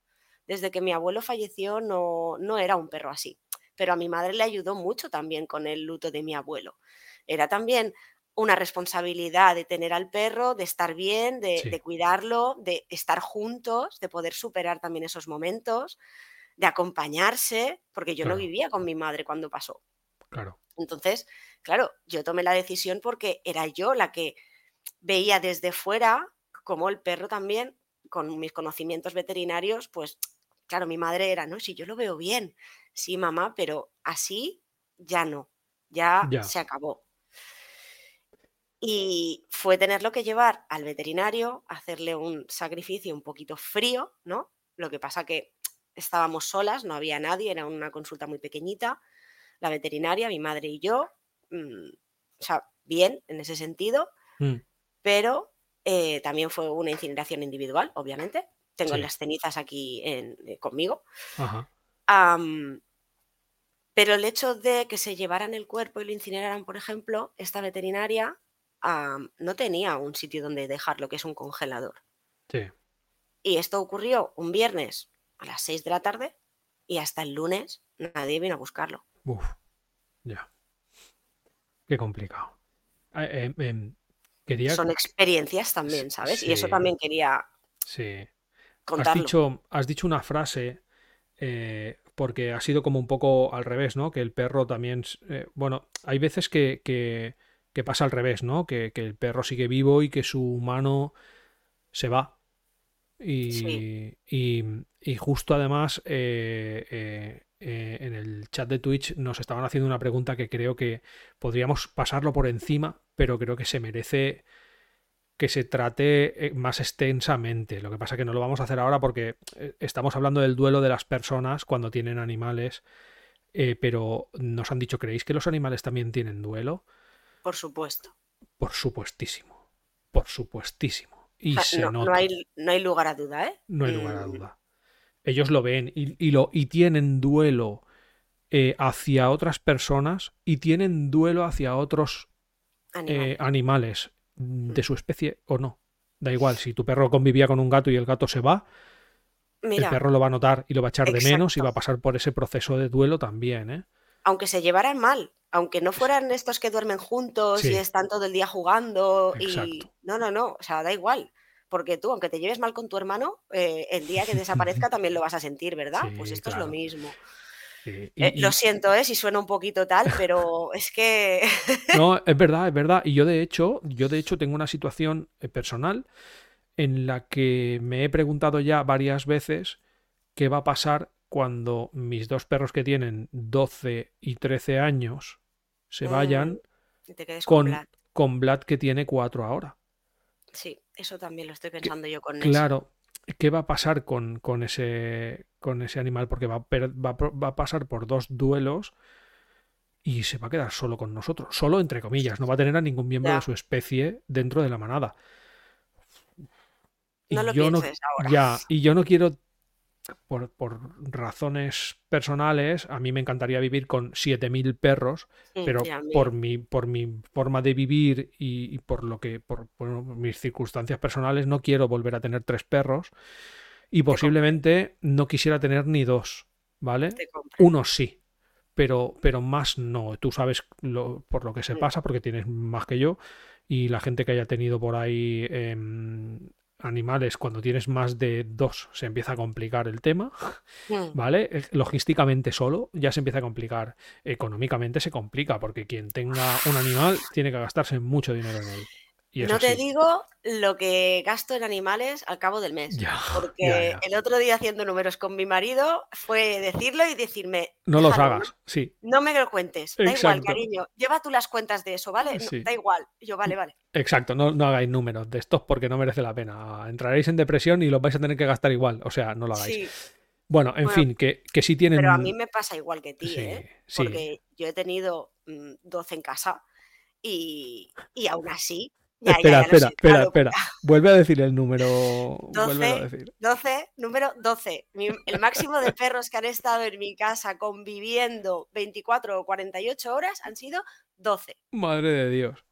Desde que mi abuelo falleció no, no era un perro así. Pero a mi madre le ayudó mucho también con el luto de mi abuelo. Era también una responsabilidad de tener al perro, de estar bien, de, cuidarlo, de estar juntos, de poder superar también esos momentos, de acompañarse, porque yo no vivía con mi madre cuando pasó. Claro. Entonces, claro, yo tomé la decisión porque era yo la que veía desde fuera como el perro también, con mis conocimientos veterinarios, pues claro, mi madre era, no, si yo lo veo bien, sí, mamá, pero así ya no, ya. se acabó. Y fue tenerlo que llevar al veterinario, hacerle un sacrificio un poquito frío, ¿no? Lo que pasa que estábamos solas, no había nadie, era una consulta muy pequeñita. La veterinaria, mi madre y yo, mm, o sea, bien en ese sentido, mm. pero eh, también fue una incineración individual, obviamente. Tengo las cenizas aquí en, eh, conmigo. pero el hecho de que se llevaran el cuerpo y lo incineraran, por ejemplo, esta veterinaria no tenía un sitio donde dejarlo, que es un congelador. Sí. Y esto ocurrió un viernes a las 6 de la tarde y hasta el lunes nadie vino a buscarlo. Uf, ya. Qué complicado. Ah, em, em, quería... Son experiencias también, ¿sabes? Y eso también quería sí. Has dicho, has dicho una frase eh, porque ha sido como un poco al revés, ¿no? Que el perro también... Eh, bueno, hay veces que que pasa al revés, ¿no? Que, el perro sigue vivo y que su humano se va. Y, y, justo además eh, eh, eh, en el chat de Twitch nos estaban haciendo una pregunta que creo que podríamos pasarlo por encima, pero creo que se merece que se trate más extensamente. Lo que pasa es que no lo vamos a hacer ahora porque estamos hablando del duelo de las personas cuando tienen animales, pero nos han dicho, ¿creéis que los animales también tienen duelo? Por supuesto. Por supuestísimo. Por supuestísimo. Y se no, nota. No hay, no hay, lugar a duda, ¿eh? No hay lugar a mm. duda. Ellos lo ven y, lo, y tienen duelo eh, hacia otras personas y tienen duelo hacia otros eh, animales mm, de mm. su especie o no. Da igual, si tu perro convivía con un gato y el gato se va, el perro lo va a notar y lo va a echar de menos y va a pasar por ese proceso de duelo también, ¿eh? Aunque se llevaran mal, aunque no fueran estos que duermen juntos y están todo el día jugando y no, no, no, o sea, da igual. Porque tú, aunque te lleves mal con tu hermano, eh, el día que <laughs> desaparezca también lo vas a sentir, ¿verdad? pues esto es lo mismo. Eh, lo siento, ¿eh? si suena un poquito tal, <laughs> pero es que. no, es <laughs> verdad, es verdad. Y yo de hecho, yo de hecho tengo una situación eh, personal en la que me he preguntado ya varias veces qué va a pasar cuando mis dos perros que tienen 12 y 13 años se vayan mm, con, con, Vlad. que tiene cuatro ahora. Sí, eso también lo estoy pensando yo con Claro, ¿qué va a pasar con, con, ese, con ese animal? Porque va, va, a pasar por dos duelos y se va a quedar solo con nosotros. Solo entre comillas, no va a tener a ningún miembro de su especie dentro de la manada. no lo yo no, ahora. Ya, y yo no quiero por, razones personales, a mí me encantaría vivir con 7.000 perros, pero por mi, por mi forma de vivir y, por lo que, por, mis circunstancias personales, no quiero volver a tener tres perros y posiblemente no quisiera tener ni dos, ¿vale? Uno sí, pero, pero más no. Tú sabes lo, por lo que se mm. pasa, porque tienes más que yo, y la gente que haya tenido por ahí em, animales, cuando tienes más de dos, se empieza a complicar el tema, hmm. ¿vale? Logísticamente solo ya se empieza a complicar. Económicamente se complica, porque quien tenga un animal tiene que gastarse mucho dinero en él no te digo lo que gasto en animales al cabo del mes. <laughs> porque el otro día haciendo números con mi marido fue decirlo y decirme. No los hagas, sí. No me lo cuentes. Da igual, cariño. Lleva tú las cuentas de eso, ¿vale? da igual. yo, vale, vale. Exacto, no, no, hagáis números de estos porque no merece la pena. Entraréis en depresión y los vais a tener que gastar igual. O sea, no lo hagáis. Bueno, en fin, que, que sí tienen. Pero a mí me pasa igual que ti, ¿eh? Porque yo he tenido 12 mm, en casa y, y aún así espera, espera, espera, espera. Vuelve a decir el número. 12, 12 número 12. el máximo de perros que han estado en mi casa conviviendo 24 o 48 horas han sido 12. Madre de Dios.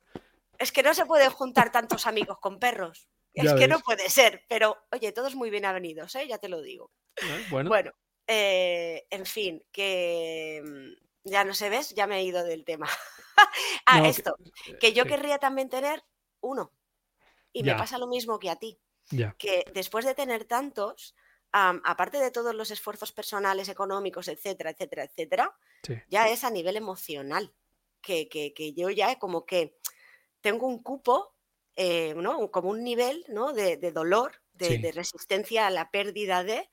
Es que no se pueden juntar tantos amigos con perros. Es que no puede ser. Pero, oye, todos muy bien avenidos, ¿eh? ya te lo digo. Bueno. Bueno, eh, en fin, que mm, ya no se ves, ya me he ido del tema. <laughs> ah, esto, que, yo querría también tener uno. Y me pasa lo mismo que a ti. Que después de tener tantos, aparte de todos los esfuerzos personales, económicos, etcétera, etcétera, etcétera, ya es a nivel emocional. Que, yo ya como que tengo un cupo, eh, ¿no? como un nivel ¿no? de, dolor, de, resistencia a la pérdida de,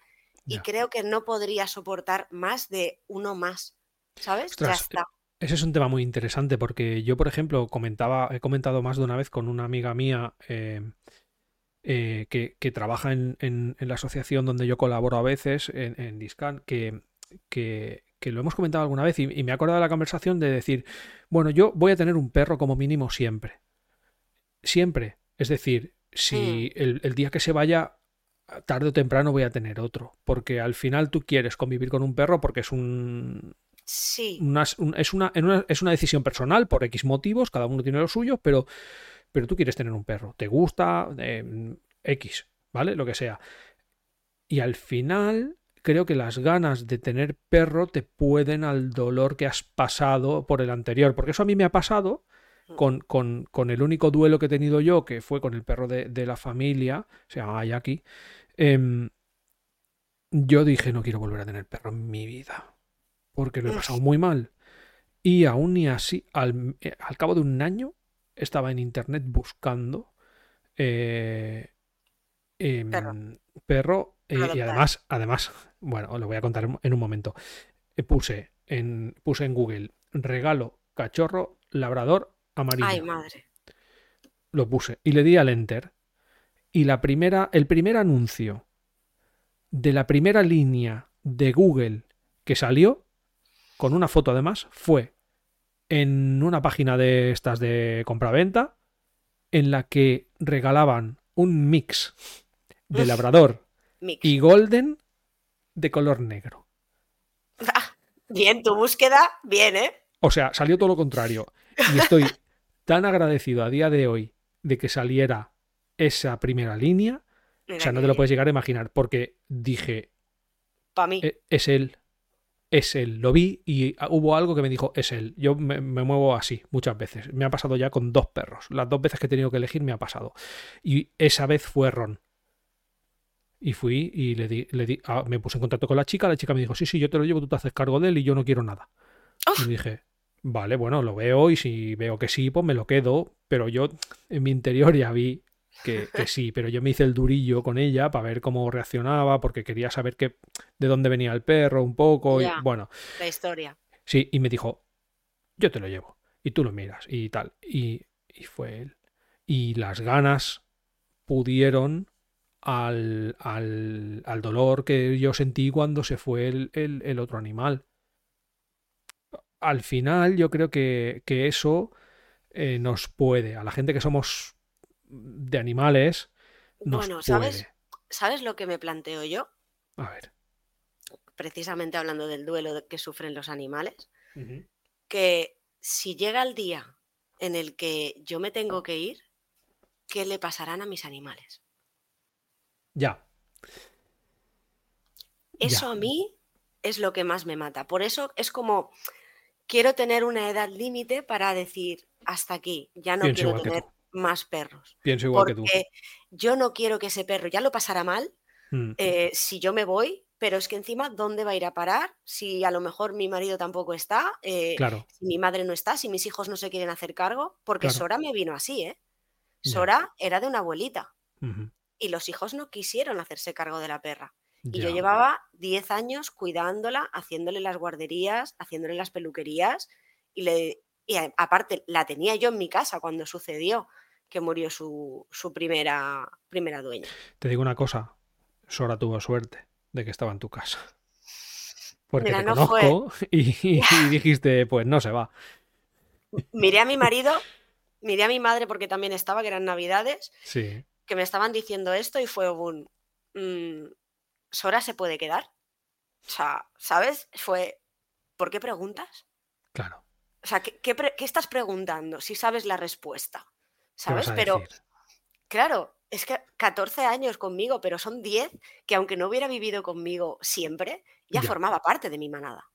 y creo que no podría soportar más de uno más. ¿Sabes? ya está. Ese es un tema muy interesante porque yo, por ejemplo, comentaba, he comentado más de una vez con una amiga mía eh, eh, que, trabaja en, la asociación donde yo colaboro a veces, en, Discan, que, que, lo hemos comentado alguna vez y, me he acordado de la conversación de decir, bueno, yo voy a tener un perro como mínimo siempre. Siempre. Es decir, si hmm. el, el día que se vaya, tarde o temprano voy a tener otro. Porque al final tú quieres convivir con un perro porque es un, Sí. es, una, es una decisión personal por X motivos, cada uno tiene lo suyo, pero, pero tú quieres tener un perro, te gusta, em, X, ¿vale? Lo que sea. Y al final creo que las ganas de tener perro te pueden al dolor que has pasado por el anterior, porque eso a mí me ha pasado mm. con, con, con el único duelo que he tenido yo, que fue con el perro de, de la familia, se llama Jackie. Em, yo dije, no quiero volver a tener perro en mi vida porque lo he pasado muy mal. Y aún ni así, al, eh, al, cabo de un año, estaba en internet buscando eh, em, Perro. perro, eh, y además, además, bueno, lo voy a contar en- un momento. Puse en, puse en Google regalo cachorro labrador amarillo. Ay, madre. Lo puse y le di al enter. Y la primera, el primer anuncio de la primera línea de Google que salió, con una foto además, fue en una página de estas de compraventa, en la que regalaban un mix de Uf. labrador Mix. y golden de color negro. Bien, tu búsqueda, bien, ¿eh? O sea, salió todo lo contrario. Y estoy tan agradecido a día de hoy de que saliera esa primera línea. O sea, no te lo puedes llegar a imaginar, porque dije, Para mí. "E- es él, es él. Lo vi y ah, hubo algo que me dijo, es él. Yo me, me muevo así muchas veces. Me ha pasado ya con dos perros. Las dos veces que he tenido que elegir me ha pasado. Y esa vez fue Ron. Y fui y le di, le di ah, me puse en contacto con la chica. La chica me dijo, sí, sí, yo te lo llevo, tú te haces cargo de él y yo no quiero nada. Uf. Y dije, vale, bueno, lo veo y si veo que sí, pues me lo quedo. Pero yo en mi interior ya vi que, que sí, pero yo me hice el durillo con ella para ver cómo reaccionaba, porque quería saber que, de dónde venía el perro un poco. y- bueno, La historia. sí, y me dijo, yo te lo llevo y tú lo miras y tal. Y, y fue él. Y las ganas pudieron al, al, al dolor que yo sentí cuando se fue el, el- el otro animal. Al final yo creo que, que eso eh, nos puede, a la gente que somos de animales, nos Bueno, ¿sabes? puede. ¿Sabes lo que me planteo yo? A ver. Precisamente hablando del duelo que sufren los animales. Que si llega el día en el que yo me tengo que ir, ¿qué le pasarán a mis animales? Ya. Eso Ya. a mí es lo que más me mata. Por eso es como, quiero tener una edad límite para decir, hasta aquí, ya no Pienso quiero tener tú. Más perros. Pienso igual que Porque tú. yo no quiero que ese perro ya lo pasara mal Mm, eh, si yo me voy, pero es que encima, ¿dónde va a ir a parar? Si a lo mejor mi marido tampoco está, eh, Claro. si mi madre no está, si mis hijos no se quieren hacer cargo, porque Claro. Sora me vino así, ¿eh? Sora era de una abuelita y los hijos no quisieron hacerse cargo de la perra. Y yo llevaba 10 años cuidándola, haciéndole las guarderías, haciéndole las peluquerías y, le, y a- aparte la tenía yo en mi casa cuando sucedió que murió su, su primera, primera dueña. Te digo una cosa, Sora tuvo suerte de que estaba en tu casa. Porque Mira, te no conozco <laughs> y, <laughs> y dijiste, pues no se va. Miré a mi <laughs> marido, miré a mi madre porque también estaba, que eran navidades, Sí, que me estaban diciendo esto y fue un... mm, ¿Sora se puede quedar? O sea, ¿sabes? Fue... ¿Por qué preguntas? claro. O sea, ¿qué, qué pre- qué estás preguntando si sabes la respuesta? ¿Qué vas ¿Sabes? Pero, decir? claro, es que 14 años conmigo, pero son 10 que aunque no hubiera vivido conmigo siempre, ya, Ya. formaba parte de mi manada.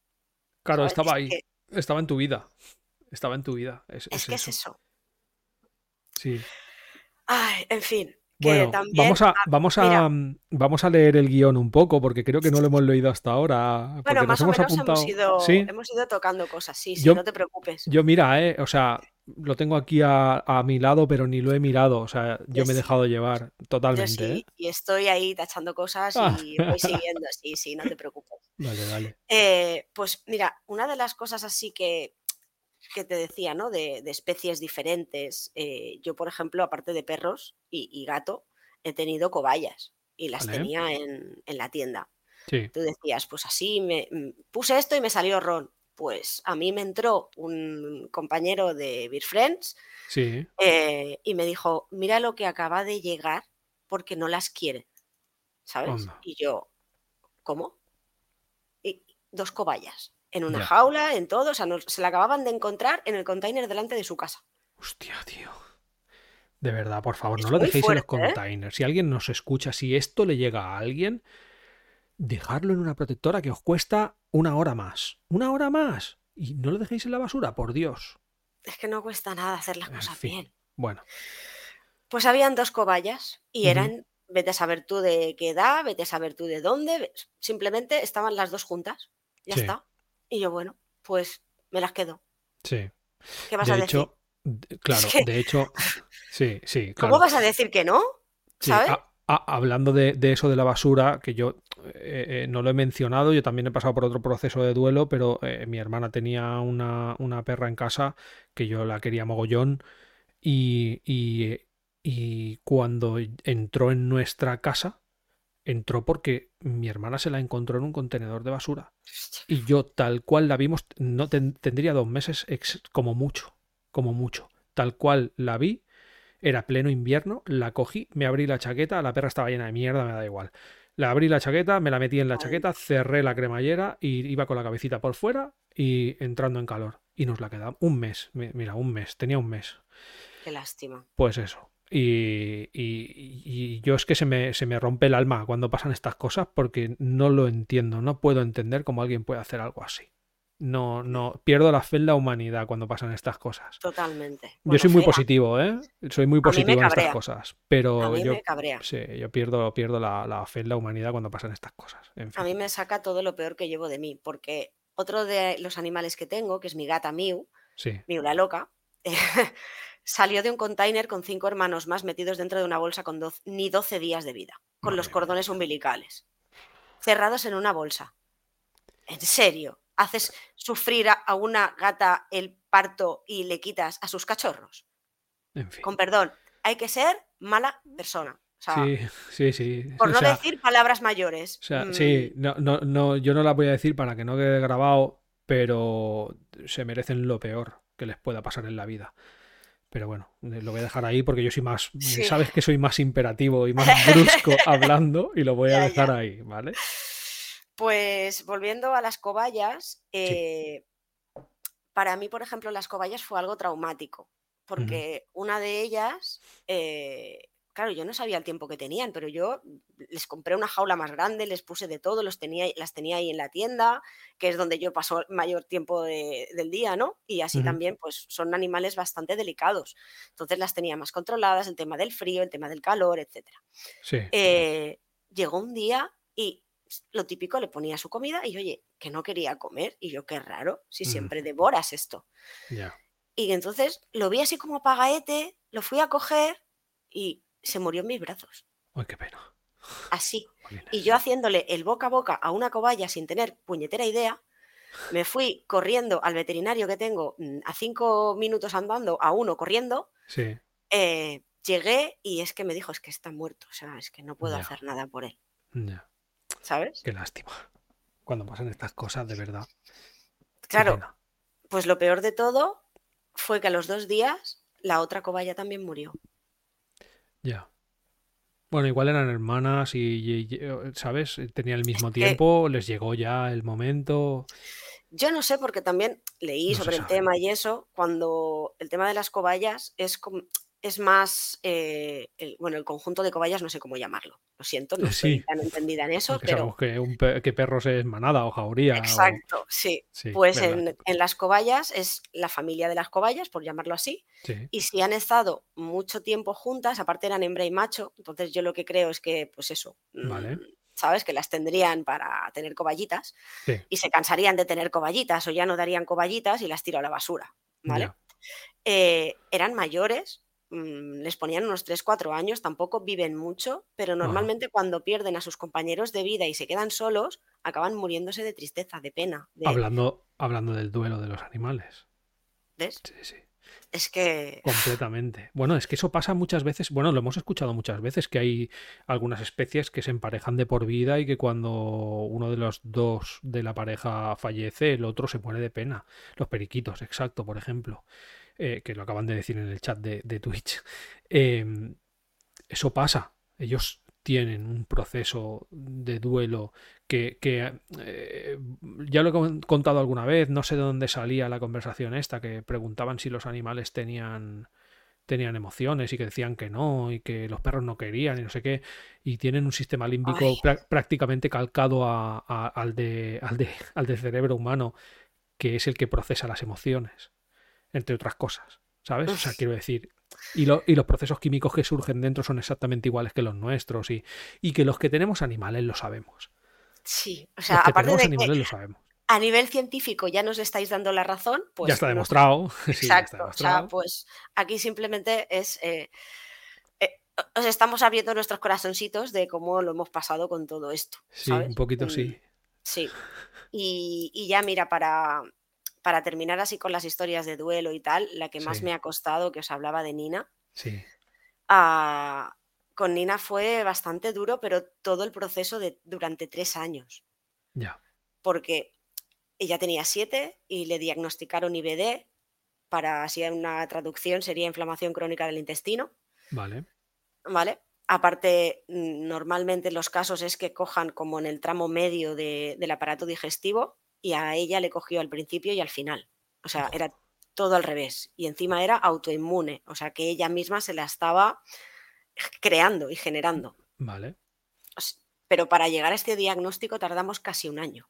Claro, ¿sabes? estaba Es ahí, que- estaba en tu vida. Estaba en tu vida. Es, Es, es que eso. es eso. Sí. Ay, en fin. Que Bueno, también, vamos a, ah, vamos a vamos a leer el guion un poco, porque creo que no lo hemos leído hasta ahora. Bueno, más o hemos menos apuntado. hemos ido, Sí, hemos ido tocando cosas, sí, sí, Yo- no te preocupes. yo mira, eh, o sea, lo tengo aquí a, a mi lado, pero ni lo he mirado. O sea, yo Yo me he sí. dejado llevar Yo totalmente, sí, ¿eh? y estoy ahí tachando cosas Ah. y voy <laughs> siguiendo, sí, sí, no te preocupes. Vale, vale. Eh, pues mira, una de las cosas así que, que te decía, ¿no? De, de especies diferentes. eh, yo, por ejemplo, aparte de perros y, y gato, he tenido cobayas y las Vale. tenía en, en la tienda. Sí, Tú decías, pues así, me mm, puse esto y me salió ron. Pues a mí me entró un compañero de Beer Friends sí. eh, y me dijo, mira lo que acaba de llegar porque no las quiere, ¿sabes? Onda. Y yo, ¿cómo? Y dos cobayas, en una Ya. jaula, en todo, o sea, se la acababan de encontrar en el container delante de su casa. Hostia, tío. De verdad, por favor, Es no lo dejéis en los ¿eh? containers. Si alguien nos escucha, si esto le llega a alguien, dejarlo en una protectora que os cuesta una hora más. Una hora más. Y no lo dejéis en la basura, por Dios. Es que no cuesta nada hacer las En cosas fin. bien. Bueno, Pues habían dos cobayas y eran, vete a saber tú de qué edad, vete a saber tú de dónde, simplemente estaban las dos juntas. Ya Sí. está. Y yo, bueno, pues me las quedo. sí. ¿Qué vas De a decir? hecho, Claro, de hecho, sí, sí. <laughs> ¿Cómo vas a decir que no? ¿Sabes? hablando de, eso de la basura, que yo eh, eh, no lo he mencionado, yo también he pasado por otro proceso de duelo, pero eh, mi hermana tenía una, perra en casa que yo la quería mogollón y, y, cuando entró en nuestra casa, entró porque mi hermana se la encontró en un contenedor de basura. Y yo, tal cual la vimos, no tendría dos meses como mucho, como mucho. Tal cual la vi, era pleno invierno, la cogí, me abrí la chaqueta, la perra estaba llena de mierda, me da igual. La abrí la chaqueta, me la metí en la chaqueta, cerré la cremallera y iba con la cabecita por fuera y entrando en calor. Y nos la quedamos un mes, mira, un mes, tenía un mes. Qué lástima. Pues eso. Y, y, yo es que se me, se me rompe el alma cuando pasan estas cosas porque no lo entiendo, no puedo entender cómo alguien puede hacer algo así no, no, pierdo la fe en la humanidad cuando pasan estas cosas. Totalmente. yo soy muy positivo, ¿eh? Soy muy positivo en estas cosas. Pero yo, Sí, yo pierdo, pierdo la, fe en la humanidad cuando pasan estas cosas. A mí me saca todo lo peor que llevo de mí, porque otro de los animales que tengo, que es mi gata Miu, Miu la loca, <laughs> salió de un container con cinco hermanos más metidos dentro de una bolsa con ni 12 días de vida, con los cordones umbilicales, cerrados en una bolsa. En serio haces sufrir a una gata el parto y le quitas a sus cachorros. Con perdón, hay que ser mala persona. sí, sí, sí. Por no decir palabras mayores. O sea, sí, mm. no, no, no, yo no las voy a decir para que no quede grabado, pero se merecen lo peor que les pueda pasar en la vida. Pero bueno, lo voy a dejar ahí porque yo soy más, sabes que soy más imperativo y más <laughs> brusco hablando y lo voy a dejar ahí, ¿vale? Pues volviendo a las cobayas, eh, para mí, por ejemplo, las cobayas fue algo traumático, porque una de ellas, eh, claro, yo no sabía el tiempo que tenían, pero yo les compré una jaula más grande, les puse de todo, los tenía, las tenía ahí en la tienda, que es donde yo paso mayor tiempo del día, ¿no? Y así también, pues son animales bastante delicados. Entonces las tenía más controladas, el tema del frío, el tema del calor, etc. Eh, llegó un día y lo típico, le ponía su comida y oye, que no quería comer. Y yo, qué raro, si siempre devoras esto. Y entonces lo vi así como pagaete, lo fui a coger y se murió en mis brazos. Ay, qué pena. Así. Y yo haciéndole el boca a boca a una cobaya sin tener puñetera idea, me fui corriendo al veterinario que tengo mm, a cinco minutos andando, a uno corriendo. Sí. Eh, llegué y es que me dijo, es que está muerto, o sea, es que no puedo hacer nada por él. ¿sabes? Qué lástima. Cuando pasan estas cosas, de verdad. Claro. Pues lo peor de todo fue que a los dos días la otra cobaya también murió. Ya. Bueno, igual eran hermanas y, ¿sabes? Tenían el mismo tiempo, les llegó ya el momento. Yo no sé, porque también leí sobre el tema y eso, cuando el tema de las cobayas es como, es más, eh, el, bueno, el conjunto de cobayas, no sé cómo llamarlo. Lo siento, no estoy tan entendida en <laughs> eso, pero... que, perros es manada o jauría. Exacto, sí. Pues en, las cobayas es la familia de las cobayas, por llamarlo así. Y si han estado mucho tiempo juntas, aparte eran hembra y macho, entonces yo lo que creo es que, pues eso, mm, ¿sabes? Que las tendrían para tener cobayitas y se cansarían de tener cobayitas o ya no darían cobayitas y las tiro a la basura, ¿vale? Eh, eran mayores, les ponían unos 3-4 años, tampoco viven mucho, pero normalmente cuando pierden a sus compañeros de vida y se quedan solos, acaban muriéndose de tristeza, de pena. Hablando, hablando del duelo de los animales. ¿Ves? Sí, sí. Es que. <laughs> Completamente. Bueno, es que eso pasa muchas veces. Bueno, lo hemos escuchado muchas veces que hay algunas especies que se emparejan de por vida y que cuando uno de los dos de la pareja fallece, el otro se muere de pena. Los periquitos, exacto, por ejemplo. Eh, que lo acaban de decir en el chat de, Twitch. Em, eso pasa. Ellos tienen un proceso de duelo que, eh, ya lo he contado alguna vez, no sé de dónde salía la conversación esta, que preguntaban si los animales tenían tenían emociones y que decían que no y que los perros no querían y no sé qué y tienen un sistema límbico prácticamente calcado al, de, al, de, al del cerebro humano que es el que procesa las emociones entre otras cosas, ¿sabes? O sea, quiero decir, y, y, los procesos químicos que surgen dentro son exactamente iguales que los nuestros y, y que los que tenemos animales lo sabemos. Sí, o sea, aparte de animales lo sabemos. a nivel científico ya nos estáis dando la razón, pues... ya está demostrado. <laughs> Exacto. O sea, pues aquí simplemente es... Eh, eh, os estamos abriendo nuestros corazoncitos de cómo lo hemos pasado con todo esto. Sí, un poquito sí. Mm, sí. Y, ya mira, para, para terminar así con las historias de duelo y tal, la que más me ha costado, que os hablaba de Nina. Sí. Ah, con Nina fue bastante duro, pero todo el proceso de durante tres años. Ya. Porque ella tenía siete y le diagnosticaron IBD. Para así una traducción sería inflamación crónica del intestino. Vale. Vale. Aparte, normalmente los casos es que cojan como en el tramo medio del aparato digestivo y a ella le cogió al principio y al final. O sea, era todo al revés. Y encima era autoinmune. O sea, que ella misma se la estaba creando y generando. Vale. Pero para llegar a este diagnóstico tardamos casi un año.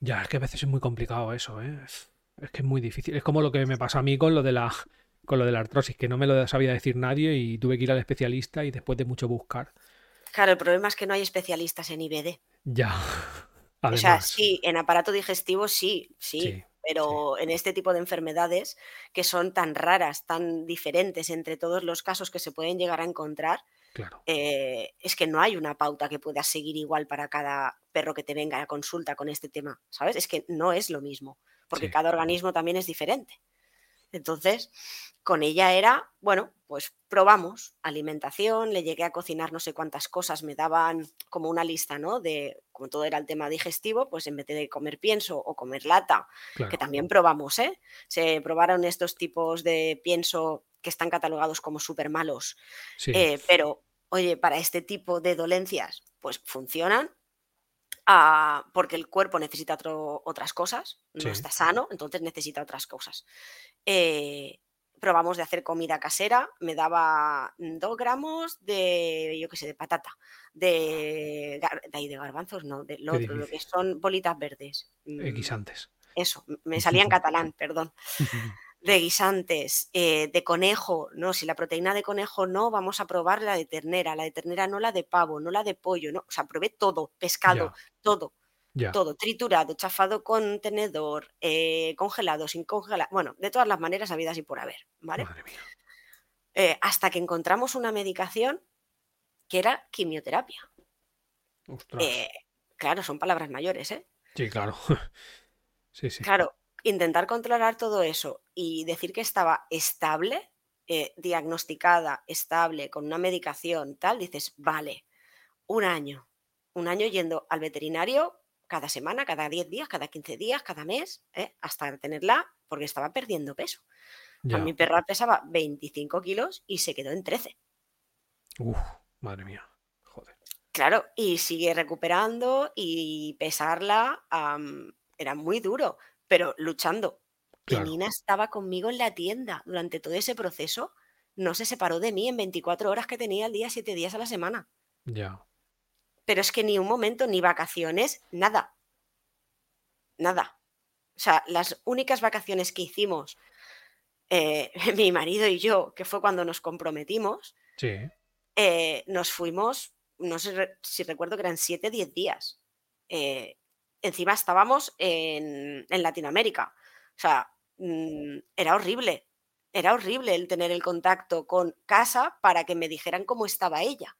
Ya, es que a veces es muy complicado eso, ¿eh? Es, que es muy difícil. Es como lo que me pasó a mí con lo de la con lo de la artrosis, que no me lo sabía decir nadie y tuve que ir al especialista y después de mucho buscar. Claro, el problema es que no hay especialistas en IBD. Ya. O sea, sí, en aparato digestivo sí, sí, pero en este tipo de enfermedades que son tan raras, tan diferentes entre todos los casos que se pueden llegar a encontrar, Claro. Eh, es que no hay una pauta que puedas seguir igual para cada perro que te venga a consulta con este tema, ¿sabes? Es que no es lo mismo, porque cada organismo también es diferente. Entonces, con ella era, bueno, pues probamos alimentación, le llegué a cocinar no sé cuántas cosas, me daban como una lista, ¿no? De, como todo era el tema digestivo, pues en vez de comer pienso o comer lata, que también probamos, ¿eh? Se probaron estos tipos de pienso que están catalogados como súper malos, eh, pero oye, para este tipo de dolencias, pues funcionan. Ah, porque el cuerpo necesita otras cosas, no está sano, entonces necesita otras cosas. Eh, probamos de hacer comida casera, me daba dos gramos de, yo qué sé, de patata, de, de, de garbanzos, no, de lo, otro, lo que son bolitas verdes. Mm, guisantes. Eso, me <laughs> salía en catalán, perdón. <laughs> de guisantes, eh, de conejo, no, si la proteína de conejo no, vamos a probar la de ternera, la de ternera no la de pavo, no la de pollo, no, o sea, probé todo, pescado, todo, todo, triturado, chafado con tenedor, eh, congelado, sin congelar, bueno, de todas las maneras habidas y por haber, ¿vale? Eh, hasta que encontramos una medicación que era quimioterapia. claro, son palabras mayores, ¿eh? Sí, claro. <laughs> sí, sí. Claro, intentar controlar todo eso y decir que estaba estable, eh, diagnosticada, estable, con una medicación, tal, dices, vale, un año, un año yendo al veterinario cada semana, cada 10 días, cada 15 días, cada mes, ¿eh? hasta tenerla, porque estaba perdiendo peso. mi perra pesaba 25 kilos y se quedó en 13. Uf, madre mía, joder. Claro, y sigue recuperando y pesarla era muy duro pero luchando. Y Nina estaba conmigo en la tienda durante todo ese proceso. No se separó de mí en 24 horas que tenía al día, 7 días a la semana. Ya. Pero es que ni un momento, ni vacaciones, nada. Nada. O sea, las únicas vacaciones que hicimos eh, <laughs> mi marido y yo, que fue cuando nos comprometimos, eh, nos fuimos, no sé si recuerdo que eran 7, 10 días. Eh, encima estábamos en, Latinoamérica. O sea, mm, era horrible. Era horrible el tener el contacto con casa para que me dijeran cómo estaba ella.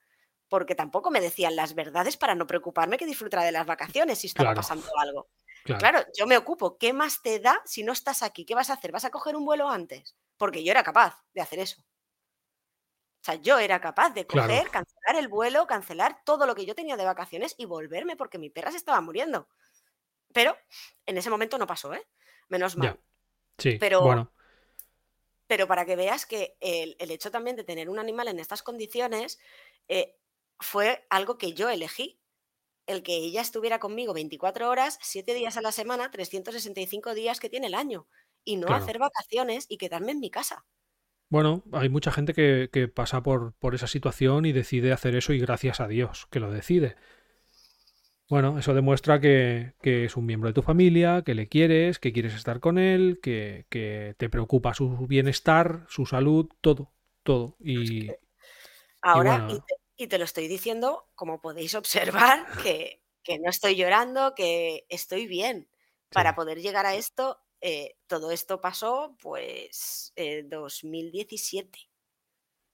Porque tampoco me decían las verdades para no preocuparme que disfrutara de las vacaciones si estaba pasando algo. Claro. yo me ocupo. ¿Qué más te da si no estás aquí? ¿Qué vas a hacer? ¿Vas a coger un vuelo antes? Porque yo era capaz de hacer eso. O sea, yo era capaz de coger, cancelar el vuelo, cancelar todo lo que yo tenía de vacaciones y volverme porque mi perra se estaba muriendo. Pero en ese momento no pasó, ¿eh? Menos mal. Sí, pero, bueno. Pero para que veas que el, hecho también de tener un animal en estas condiciones eh, fue algo que yo elegí. El que ella estuviera conmigo 24 horas, 7 días a la semana, 365 días que tiene el año. Y no hacer vacaciones y quedarme en mi casa. Bueno, hay mucha gente que, que pasa por, por, esa situación y decide hacer eso y gracias a Dios que lo decide. Bueno, eso demuestra que, es un miembro de tu familia, que le quieres, que quieres estar con él, que, te preocupa su bienestar, su salud, todo, todo. Y, Ahora, y, te, lo estoy diciendo, como podéis observar, que, no estoy llorando, que estoy bien, Para poder llegar a esto, eh, todo esto pasó pues 2017.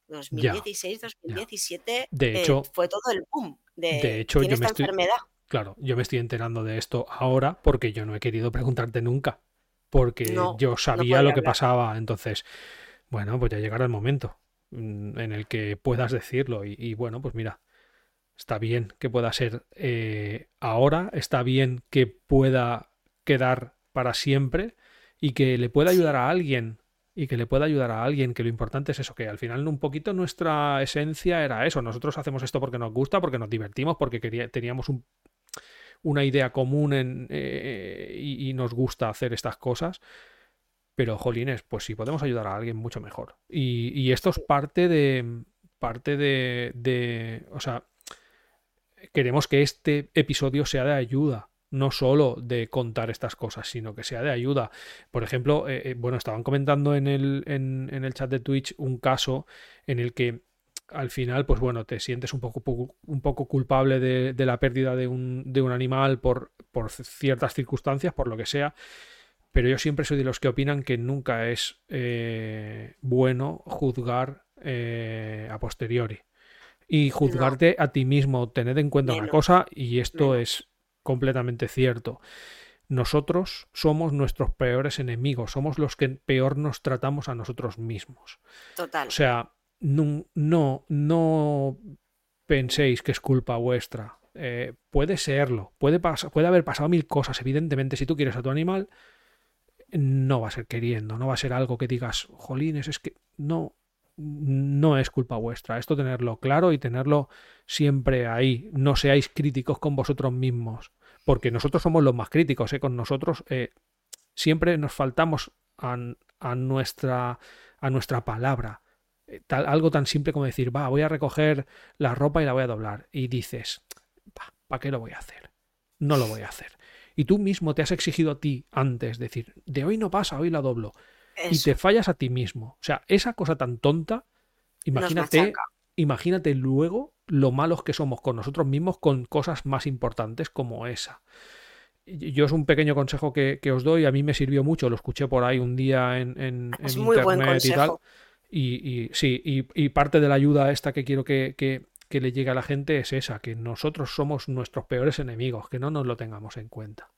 2016, 2017 de hecho, fue todo el boom de, de hecho, yo esta enfermedad. Claro, yo me estoy enterando de esto ahora porque yo no he querido preguntarte nunca, porque yo sabía lo que pasaba, entonces, bueno, pues ya llegará el momento mm, en el que puedas decirlo y, bueno, pues mira, está bien que pueda ser eh, ahora, está bien que pueda quedar para siempre y que le pueda ayudar a alguien y que le pueda ayudar a alguien, que lo importante es eso, que al final un poquito nuestra esencia era eso, nosotros hacemos esto porque nos gusta, porque nos divertimos, porque teníamos un, una idea común eh, y, nos gusta hacer estas cosas. Pero, jolines, pues si podemos ayudar a alguien, mucho mejor. Y, esto es parte de. Parte de, de. O sea, queremos que este episodio sea de ayuda no solo de contar estas cosas, sino que sea de ayuda. Por ejemplo, eh, eh, bueno, estaban comentando en el, en, el chat de Twitch un caso en el que al final, pues bueno, te sientes un poco, un poco culpable de, la pérdida de un, de un animal por, por, ciertas circunstancias, por lo que sea. Pero yo siempre soy de los que opinan que nunca es eh, bueno juzgar eh, a posteriori. Y juzgarte a ti mismo, tened en cuenta una cosa, y esto es completamente cierto. Nosotros somos nuestros peores enemigos, somos los que peor nos tratamos a nosotros mismos. Total. O sea, no, no, penséis que es culpa vuestra. Eh, puede serlo, puede, puede haber pasado mil cosas. Evidentemente, si tú quieres a tu animal, no va a ser queriendo, no va a ser algo que digas, jolines, es que no, no es culpa vuestra. Esto tenerlo claro y tenerlo siempre ahí. No seáis críticos con vosotros mismos, porque nosotros somos los más críticos, ¿eh? con nosotros eh, siempre nos faltamos a, nuestra, a nuestra palabra. Eh, algo tan simple como decir, va, voy a recoger la ropa y la voy a doblar. Y dices, ¿para qué lo voy a hacer? No lo voy a hacer. Y tú mismo te has exigido a ti antes, decir, de hoy no pasa, hoy la doblo. Y te fallas a ti mismo. O sea, esa cosa tan tonta, imagínate, imagínate luego lo malos que somos con nosotros mismos con cosas más importantes como esa. Yo es un pequeño consejo que, os doy, a mí me sirvió mucho, lo escuché por ahí un día en, en, internet y tal y, sí, y, parte de la ayuda esta que quiero que, le llegue a la gente es esa, que nosotros somos nuestros peores enemigos, que no nos lo tengamos en cuenta,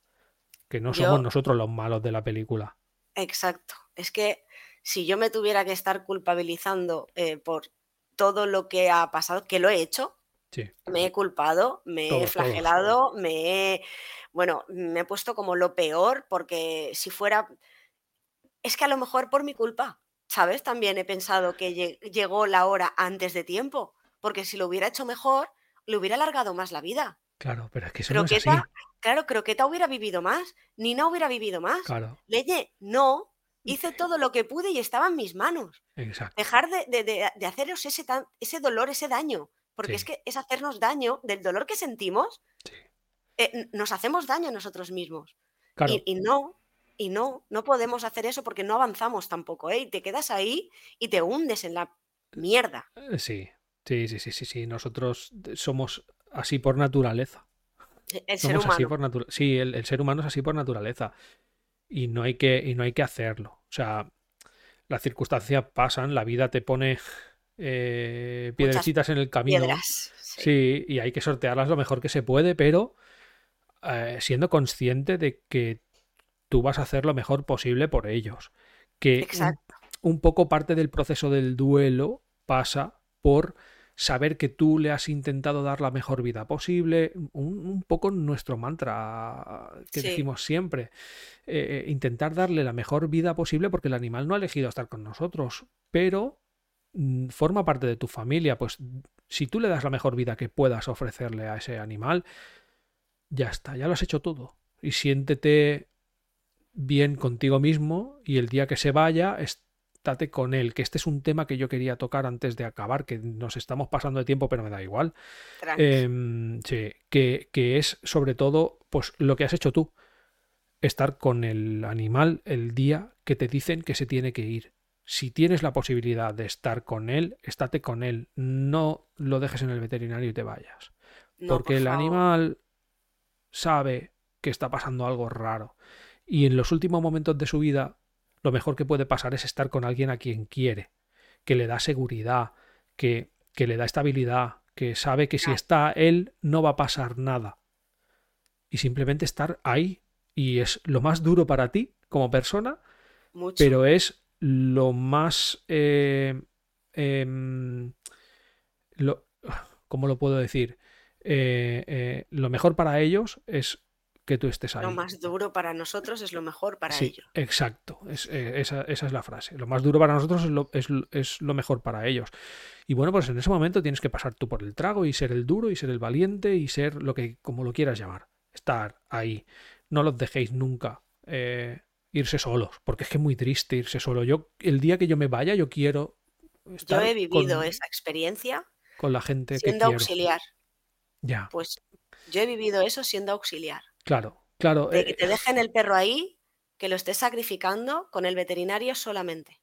que no somos nosotros los malos de la película. Exacto, es que si yo me tuviera que estar culpabilizando eh, por todo lo que ha pasado, que lo he hecho, me he culpado, me he flagelado, me he, bueno, me he puesto como lo peor, porque si fuera, es que a lo mejor por mi culpa, ¿sabes? También he pensado que llegó la hora antes de tiempo, porque si lo hubiera hecho mejor, le hubiera alargado más la vida. Claro, pero es que eso no es así. Claro, Croqueta hubiera vivido más, Nina hubiera vivido más. Claro. Leye, no, hice todo lo que pude y estaba en mis manos. Exacto. Dejar de, haceros ese, ese dolor, ese daño, porque es que es hacernos daño del dolor que sentimos. Eh, nos hacemos daño a nosotros mismos. Claro. y no, y no, no podemos hacer eso porque no avanzamos tampoco, ¿eh? Y te quedas ahí y te hundes en la mierda. Eh, sí, sí, sí, sí, sí, sí. Nosotros somos así por naturaleza. E, el ser humano. por sí, el, ser humano es así por naturaleza. Y no hay que, y no hay que hacerlo. O sea, las circunstancias pasan, la vida te pone eh, piedrecitas en el camino. sí. y hay que sortearlas lo mejor que se puede, pero eh, siendo consciente de que tú vas a hacer lo mejor posible por ellos. Que un, poco parte del proceso del duelo pasa por saber que tú le has intentado dar la mejor vida posible, un, poco nuestro mantra que decimos siempre, eh, eh, intentar darle la mejor vida posible porque el animal no ha elegido estar con nosotros, pero mm, forma parte de tu familia, pues si tú le das la mejor vida que puedas ofrecerle a ese animal, ya está, ya lo has hecho todo. Y siéntete bien contigo mismo y el día que se vaya, estate con él. Que este es un tema que yo quería tocar antes de acabar, que nos estamos pasando de tiempo, pero me da igual. Em, sí, que, que es sobre todo pues lo que has hecho tú. Estar con el animal el día que te dicen que se tiene que ir. Si tienes la posibilidad de estar con él, estate con él. No lo dejes en el veterinario y te vayas. porque el animal sabe que está pasando algo raro Y en los últimos momentos de su vida, lo mejor que puede pasar es estar con alguien a quien quiere, que le da seguridad, que, que le da estabilidad, que sabe que si está él no va a pasar nada. Y simplemente estar ahí. Y es lo más duro para ti como persona, pero es lo más... Eh, em, lo, ¿Cómo lo puedo decir? Eh, eh, lo mejor para ellos es que tú estés ahí. Lo más duro para nosotros es lo mejor para sí, ellos. Exacto, esa, es la frase. Lo más duro para nosotros es lo, mejor para ellos. Y bueno, pues en ese momento tienes que pasar tú por el trago y ser el duro y ser el valiente y ser lo que, como lo quieras llamar. Estar ahí. No los dejéis nunca eh, irse solos, porque es que es muy triste irse solo. Yo, el día que yo me vaya, yo quiero. Estar yo he vivido esa experiencia con la gente siendo auxiliar. Ya. Pues yo he vivido eso siendo auxiliar. Claro, claro. De que te eh, dejen el perro ahí, que lo estés sacrificando con el veterinario solamente.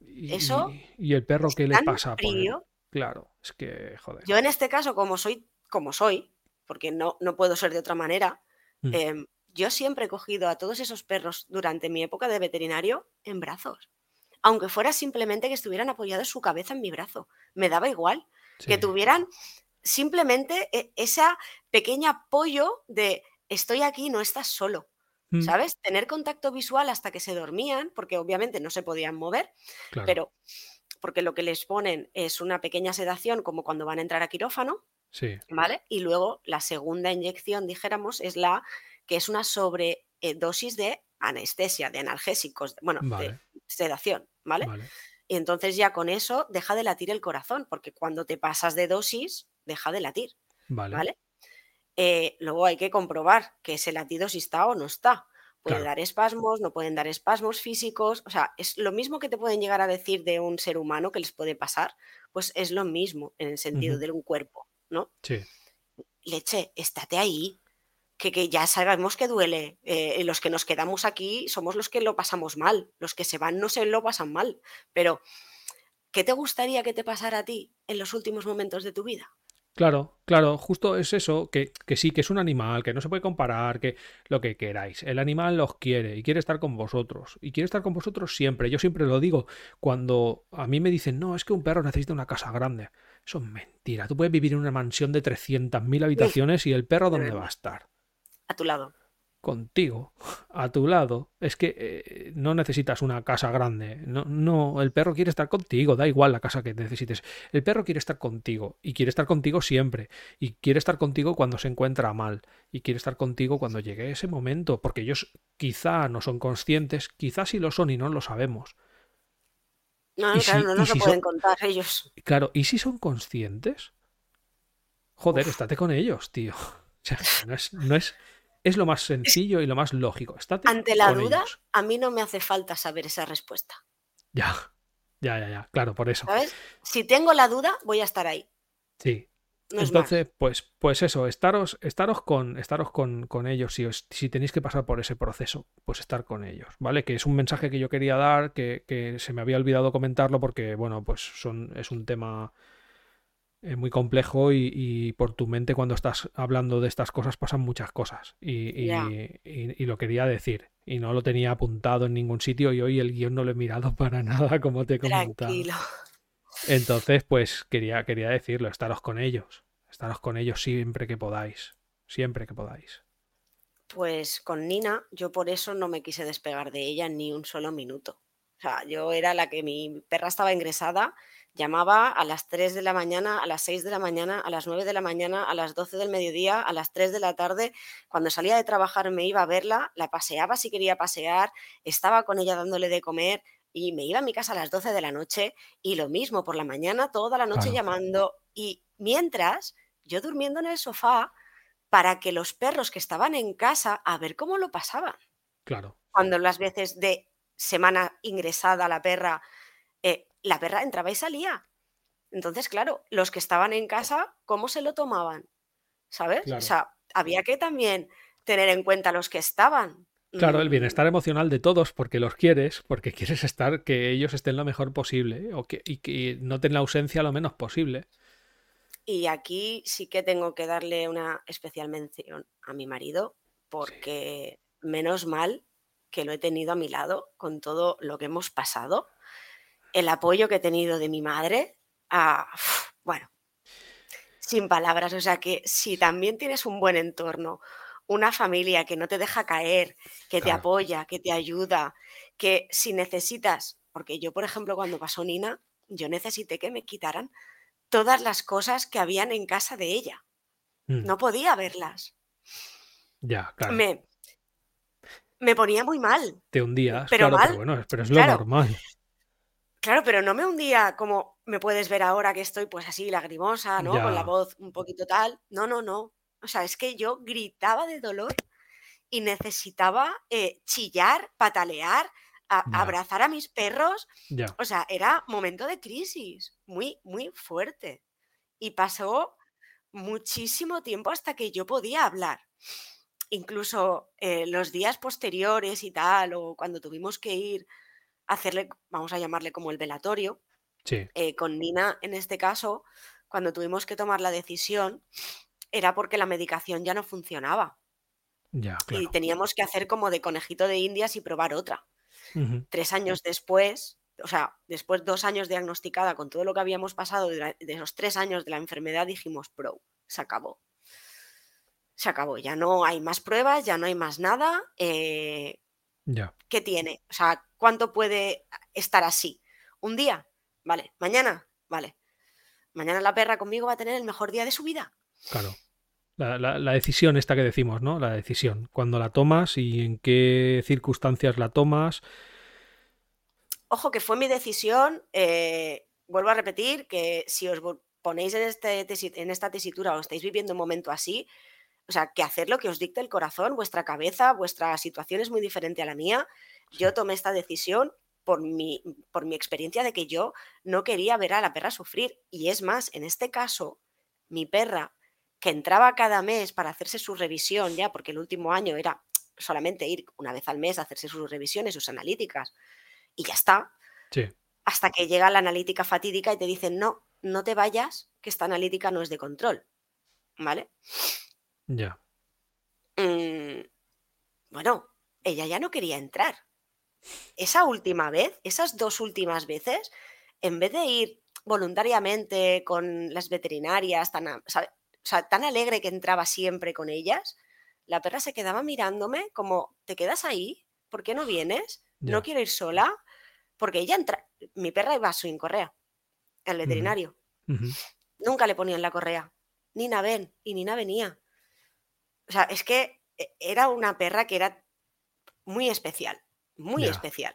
Y, eso. Y, el perro que le pasa por Claro, es que, joder. Yo en este caso, como soy, como soy, porque no, no puedo ser de otra manera, mm. em, yo siempre he cogido a todos esos perros durante mi época de veterinario en brazos. Aunque fuera simplemente que estuvieran apoyados su cabeza en mi brazo. Me daba igual. Que tuvieran simplemente e, ese pequeño apoyo de estoy aquí, no estás solo. Mm. ¿Sabes? Tener contacto visual hasta que se dormían, porque obviamente no se podían mover, pero porque lo que les ponen es una pequeña sedación, como cuando van a entrar a quirófano, sí. ¿vale? Y luego la segunda inyección, dijéramos, es la que es una sobredosis de anestesia, de analgésicos, bueno, de sedación, ¿vale? ¿vale? Y entonces ya con eso deja de latir el corazón, porque cuando te pasas de dosis, deja de latir. Vale. Eh, luego hay que comprobar que ese latido si está o no está. Puede dar espasmos, no pueden dar espasmos físicos. O sea, es lo mismo que te pueden llegar a decir de un ser humano que les puede pasar, pues es lo mismo en el sentido de un cuerpo, ¿no? Sí. Leche, estate ahí. Que, que ya sabemos que duele. Eh, los que nos quedamos aquí somos los que lo pasamos mal. Los que se van no se lo pasan mal. Pero, ¿qué te gustaría que te pasara a ti en los últimos momentos de tu vida? Claro, claro, justo es eso, que, que, sí, que es un animal, que no se puede comparar, que lo que queráis. El animal los quiere y quiere estar con vosotros. Y quiere estar con vosotros siempre. Yo siempre lo digo, cuando a mí me dicen, no, es que un perro necesita una casa grande. Eso es mentira. Tú puedes vivir en una mansión de 300.000 habitaciones y el perro, ¿dónde va a estar? A tu lado contigo, a tu lado. Es que eh, no necesitas una casa grande. No, no, el perro quiere estar contigo, da igual la casa que necesites. El perro quiere estar contigo y quiere estar contigo siempre. Y quiere estar contigo cuando se encuentra mal. Y quiere estar contigo cuando llegue ese momento. Porque ellos quizá no son conscientes, quizá sí lo son y no lo sabemos. No, claro, no nos lo pueden contar ellos. Claro, ¿y si son conscientes? Joder, estate con ellos, tío. <laughs> O sea, no es, no es, es lo más sencillo y lo más lógico. Ante la duda, a mí no me hace falta saber esa respuesta. Ya, ya, ya, ya, claro, por eso. ¿Sabes? Si tengo la duda, voy a estar ahí. Sí. Entonces, pues, pues eso, estaros, estaros con, estaros con, con ellos. Si, si tenéis que pasar por ese proceso, pues estar con ellos, ¿vale? Que es un mensaje que yo quería dar, que, que se me había olvidado comentarlo porque, bueno, pues son, es un tema es muy complejo y, por tu mente cuando estás hablando de estas cosas pasan muchas cosas y, lo quería decir y no lo tenía apuntado en ningún sitio y hoy el guion no lo he mirado <laughs> para nada como te he comentado. Tranquilo. Entonces pues quería, quería decirlo, estaros con ellos, estaros con ellos siempre que podáis, siempre que podáis. Pues con Nina yo por eso no me quise despegar de ella ni un solo minuto. O sea, yo era la que mi perra estaba ingresada Llamaba a las 3 de la mañana, a las 6 de la mañana, a las 9 de la mañana, a las 12 del mediodía, a las 3 de la tarde. Cuando salía de trabajar me iba a verla, la paseaba si quería pasear, estaba con ella dándole de comer y me iba a mi casa a las 12 de la noche y lo mismo por la mañana, toda la noche llamando y mientras yo durmiendo en el sofá para que los perros que estaban en casa a ver cómo lo pasaban. Claro. Cuando las veces de semana ingresada la perra eh, la perra entraba y salía. Entonces, claro, los que estaban en casa, ¿cómo se lo tomaban? ¿Sabes? O sea, había que también tener en cuenta los que estaban. Claro, el mm. bienestar emocional de todos, porque los quieres, porque <laughs> quieres estar, que ellos estén lo mejor posible o que, y que noten la ausencia lo menos posible. Y aquí sí que tengo que darle una especial mención a mi marido, porque menos mal que lo he tenido a mi lado con todo lo que hemos pasado, el apoyo que he tenido de mi madre, ah, bueno, sin palabras. O sea que si también tienes un buen entorno, una familia que no te deja caer, que te apoya, que te ayuda, que si necesitas, porque yo, por ejemplo, cuando pasó Nina, yo necesité que me quitaran todas las cosas que habían en casa de ella. Mm. No podía verlas. Ya, claro. Me, me ponía muy mal. Te hundías, pero claro, pero bueno, pero es lo normal. Claro, pero no me hundía como me puedes ver ahora que estoy pues así lagrimosa, ¿no? Con la voz un poquito tal. No, no, no. O sea, es que yo gritaba de dolor y necesitaba eh, chillar, patalear, abrazar a mis perros. O sea, era momento de crisis, muy, muy fuerte. Y pasó muchísimo tiempo hasta que yo podía hablar. Incluso eh, los días posteriores y tal, o cuando tuvimos que ir hacerle, vamos a llamarle como el velatorio. Eh, con Nina, en este caso, cuando tuvimos que tomar la decisión, era porque la medicación ya no funcionaba. Ya, Y teníamos que hacer como de conejito de indias y probar otra. Tres años después, o sea, después dos años diagnosticada con todo lo que habíamos pasado de, esos tres años de la enfermedad, dijimos, pro, se acabó. Se acabó, ya no hay más pruebas, ya no hay más nada. Eh, ya. ¿Qué tiene? O sea, ¿cuánto puede estar así? ¿Un día? Vale. ¿Mañana? Vale. Mañana la perra conmigo va a tener el mejor día de su vida. Claro. La, decisión esta que decimos, ¿no? La decisión. Cuando la tomas y en qué circunstancias la tomas. Ojo, que fue mi decisión. Eh, vuelvo a repetir que si os ponéis en, este en esta tesitura o estáis viviendo un momento así, o sea, que hacer lo que os dicte el corazón, vuestra cabeza, vuestra situación es muy diferente a la mía. Yo tomé esta decisión por mi, por mi experiencia de que yo no quería ver a la perra sufrir. Y es más, en este caso, mi perra, que entraba cada mes para hacerse su revisión, ya, porque el último año era solamente ir una vez al mes a hacerse sus revisiones, sus analíticas, y ya está. Hasta que llega la analítica fatídica y te dicen, no, no te vayas, que esta analítica no es de control. ¿Vale? Ya. Mm, bueno, ella ya no quería entrar. Esa última vez, esas dos últimas veces, en vez de ir voluntariamente con las veterinarias, tan, tan alegre que entraba siempre con ellas, la perra se quedaba mirándome como, ¿te quedas ahí? ¿Por qué no vienes? ¿No quiero ir sola? Porque ella entra, mi perra iba sin correa, al veterinario. Nunca le ponían la correa. Nina ven, y Nina venía. O sea, es que e, era una perra que era muy especial, muy especial.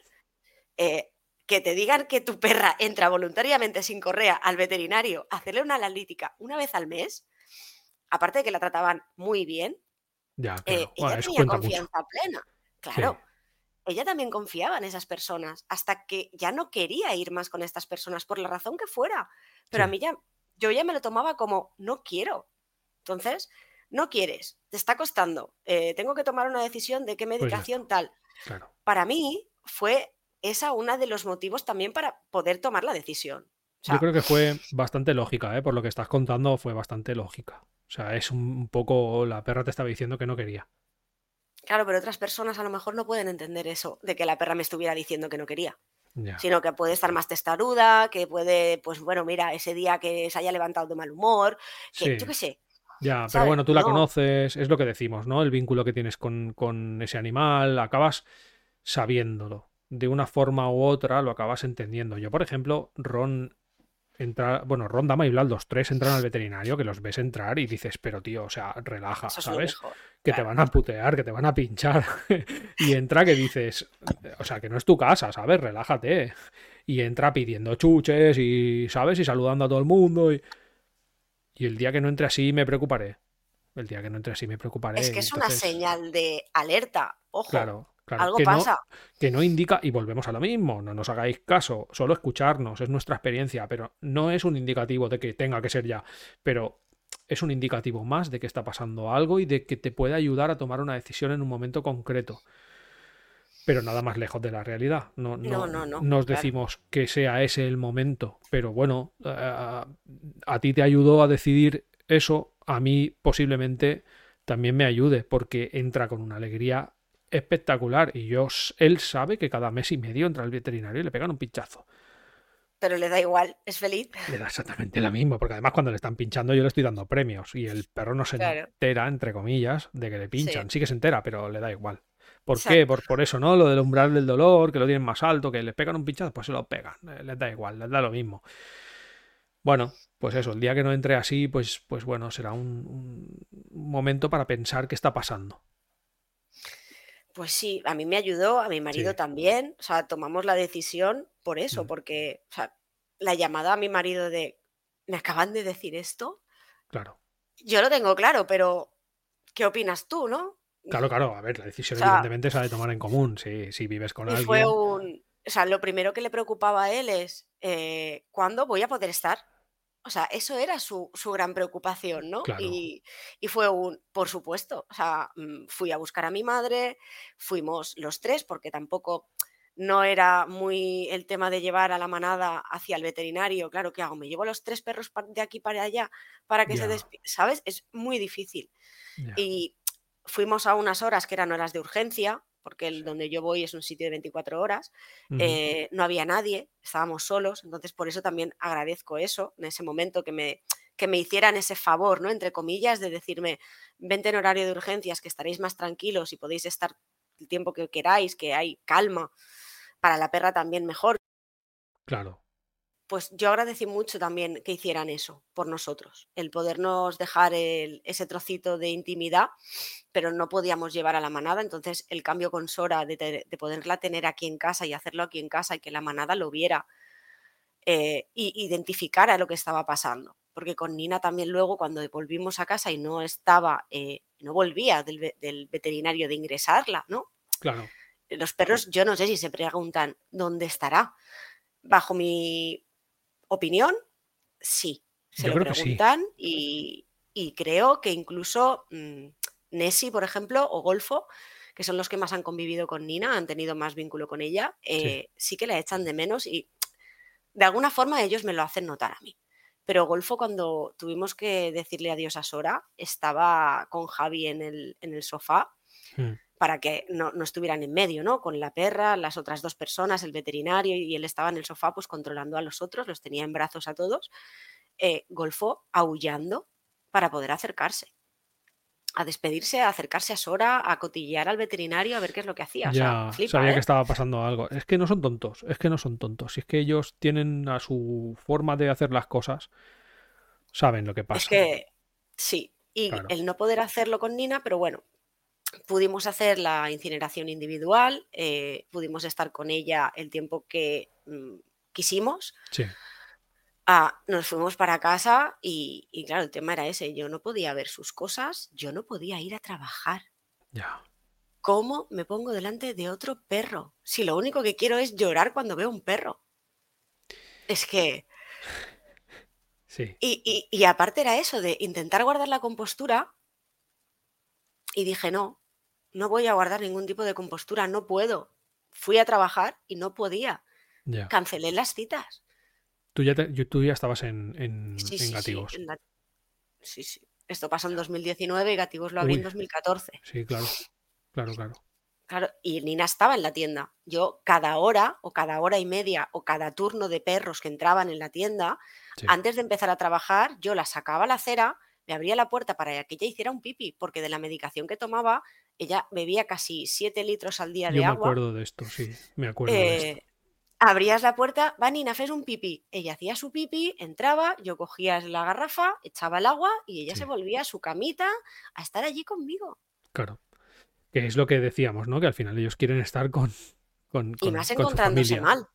Eh, que te digan que tu perra entra voluntariamente sin correa al veterinario a hacerle una analítica una vez al mes, aparte de que la trataban muy bien, ya, eh, ella tenía confianza plena. Claro. Ella también confiaba en esas personas hasta que ya no quería ir más con estas personas por la razón que fuera. Pero a mí ya, yo ya me lo tomaba como, no quiero. Entonces, no quieres, te está costando, eh, tengo que tomar una decisión de qué pues medicación tal. Para mí fue esa una de los motivos también para poder tomar la decisión. Yo creo que fue bastante lógica, ¿eh? por lo que estás contando fue bastante lógica. O sea, es un poco, la perra te estaba diciendo que no quería. Claro, pero otras personas a lo mejor no pueden entender eso, de que la perra me estuviera diciendo que no quería. Sino que puede estar más testaruda, que puede, pues bueno, mira, ese día que se haya levantado de mal humor, que yo qué sé, ya, pero bueno, tú la conoces, es lo que decimos, ¿no? El vínculo que tienes con, con ese animal, acabas sabiéndolo. De una forma u otra lo acabas entendiendo. Yo, por ejemplo, Ron entra, bueno, Ron, Dama y Blal, los tres entran al veterinario, que los ves entrar y dices, pero tío, o sea, relaja, ¿sabes? que te van a putear, que te van a pinchar. <laughs> y entra que dices, o sea, que no es tu casa, ¿sabes? Relájate. Y entra pidiendo chuches y, ¿sabes? Y saludando a todo el mundo. Y y el día que no entre así me preocuparé. El día que no entre así me preocuparé. Es que es una señal de alerta. Ojo. Claro, claro. Algo que pasa. No, que no indica, y volvemos a lo mismo, no nos hagáis caso, solo escucharnos, es nuestra experiencia, pero no es un indicativo de que tenga que ser ya. Pero es un indicativo más de que está pasando algo y de que te puede ayudar a tomar una decisión en un momento concreto pero nada más lejos de la realidad. No, no, no, no nos decimos que sea ese el momento, pero bueno, eh, a, ti te ayudó a decidir eso, a mí posiblemente también me ayude, porque entra con una alegría espectacular. Y yo, él sabe que cada mes y medio entra al veterinario y le pegan un pinchazo. Pero le da igual, es feliz. Le da exactamente lo mismo, porque además cuando le están pinchando yo le estoy dando premios y el perro no se entera, entre comillas, de que le pinchan. Sí. que se entera, pero le da igual. ¿Por qué? Por, por eso, ¿no? Lo del umbral del dolor, que lo tienen más alto, que le pegan un pinchazo, pues se lo pegan. Eh, les da igual, les da lo mismo. Bueno, pues eso, el día que no entre así, pues, pues bueno, será un, momento para pensar qué está pasando. Pues sí, a mí me ayudó, a mi marido también. O sea, tomamos la decisión por eso, mm. porque o sea, la llamada a mi marido de, ¿me acaban de decir esto? Claro. Yo lo tengo claro, pero ¿qué opinas tú, no? Claro, claro, a ver, la decisión evidentemente se ha de tomar en común, si, si vives con alguien. Fue un, o sea, lo primero que le preocupaba a él es, eh, ¿cuándo voy a poder estar? O sea, eso era su, gran preocupación, ¿no? Y, fue un, por supuesto, o sea, mm, fui a buscar a mi madre, fuimos los tres, porque tampoco no era muy el tema de llevar a la manada hacia el veterinario. Claro, ¿qué hago? ¿Me llevo a los tres perros de aquí para allá para que se despierten? ¿Sabes? Es muy difícil. Y fuimos a unas horas que eran horas de urgencia, porque el donde yo voy es un sitio de 24 horas, eh, no había nadie, estábamos solos, entonces por eso también agradezco eso, en ese momento que me, que me hicieran ese favor, ¿no? Entre comillas, de decirme, vente en horario de urgencias, que estaréis más tranquilos y podéis estar el tiempo que queráis, que hay calma, para la perra también mejor. Claro pues yo agradecí mucho también que hicieran eso por nosotros, el podernos dejar ese trocito de intimidad, pero no podíamos llevar a la manada, entonces el cambio con Sora de, poderla tener aquí en casa y hacerlo aquí en casa y que la manada lo viera e identificara lo que estaba pasando, porque con Nina también luego cuando volvimos a casa y no estaba, eh, no volvía del, del veterinario de ingresarla, ¿no? Claro. Los perros, yo no sé si se preguntan dónde estará. Bajo mi opinión, sí. Se lo preguntan Y, creo que incluso mm, Nessie, por ejemplo, o Golfo, que son los que más han convivido con Nina, han tenido más vínculo con ella, eh, sí. que la echan de menos y de alguna forma ellos me lo hacen notar a mí. Pero Golfo, cuando tuvimos que decirle adiós a Sora, estaba con Javi en el, en el sofá. Hmm para que no, estuvieran en medio, ¿no? Con la perra, las otras dos personas, el veterinario y él estaba en el sofá pues controlando a los otros, los tenía en brazos a todos, eh, golfó aullando para poder acercarse a despedirse, a acercarse a Sora, a cotillear al veterinario a ver qué es lo que hacía. ya, sabía que ¿eh? estaba pasando algo. Es que no son tontos, es que no son tontos. Si es que ellos tienen a su forma de hacer las cosas, saben lo que pasa. Es que sí, y el no poder hacerlo con Nina, pero bueno, pudimos hacer la incineración individual, eh, pudimos estar con ella el tiempo que mm, quisimos. Sí. Ah, nos fuimos para casa y, claro, el tema era ese, yo no podía ver sus cosas, yo no podía ir a trabajar. Ya. ¿Cómo me pongo delante de otro perro? Si lo único que quiero es llorar cuando veo un perro. Es que... Sí. y aparte era eso, de intentar guardar la compostura, y dije, no, no voy a guardar ningún tipo de compostura, no puedo. Fui a trabajar y no podía. Cancelé las citas. Tú ya, tú ya estabas en, en, Gatigos. Sí, sí, Esto pasó en 2019 y Gatigos lo abrí en 2014. Sí, claro. Claro, claro. Claro, y Nina estaba en la tienda. Yo cada hora o cada hora y media o cada turno de perros que entraban en la tienda, antes de empezar a trabajar, yo la sacaba a la acera, me abría la puerta para que ella hiciera un pipi, porque de la medicación que tomaba, ella bebía casi 7 litros al día de agua. me acuerdo de esto, sí, me acuerdo de esto. Eh, abrías la puerta, Vanina, haces un pipi. Ella hacía su pipi, entraba, yo cogía la garrafa, echaba el agua y ella se volvía a su camita a estar allí conmigo. Claro. Que es lo que decíamos, ¿no? Que al final ellos quieren estar con. con, y más encontrándose mal.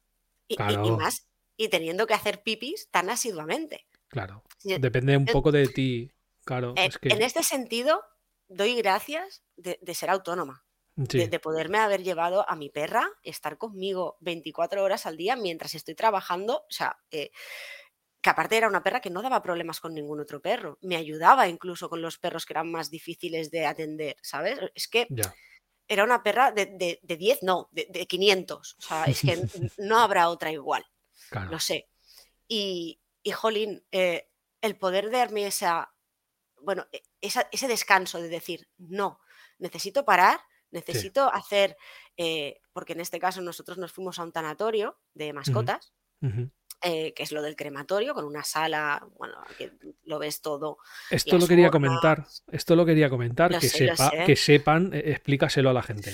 Y, más, y teniendo que hacer pipis tan asiduamente. Claro. Depende un poco de ti Claro, en, en este sentido, doy gracias de, ser autónoma. De, poderme haber llevado a mi perra, estar conmigo 24 horas al día mientras estoy trabajando. O sea, eh, que aparte era una perra que no daba problemas con ningún otro perro. Me ayudaba incluso con los perros que eran más difíciles de atender, ¿sabes? Es que era una perra de, 10, no, de, 500. O sea, es que <laughs> no habrá otra igual. Lo sé. Y, y jolín, eh, el poder darme esa bueno, e, ese descanso de decir, no, necesito parar, Necesito hacer, eh, porque en este caso nosotros nos fuimos a un tanatorio de mascotas, eh, que es lo del crematorio, con una sala, bueno, que lo ves todo. Esto lo quería comentar, esto lo quería comentar, que, sepa, que sepan, eh, explícaselo a la gente.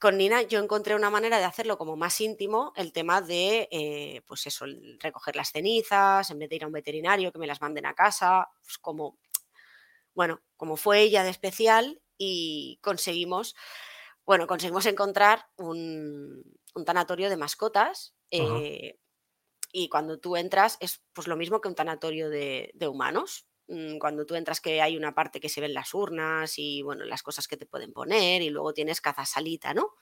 Con Nina yo encontré una manera de hacerlo como más íntimo, el tema de, pues eso, recoger las cenizas, en vez de ir a un veterinario, que me las manden a casa, pues como, bueno, como fue ella de especial y conseguimos, bueno, conseguimos encontrar un, tanatorio de mascotas y cuando tú entras es pues lo mismo que un tanatorio de, humanos. Mm, cuando tú entras que hay una parte que se ven las urnas y bueno, las cosas que te pueden poner y luego tienes cazasalita, ¿no?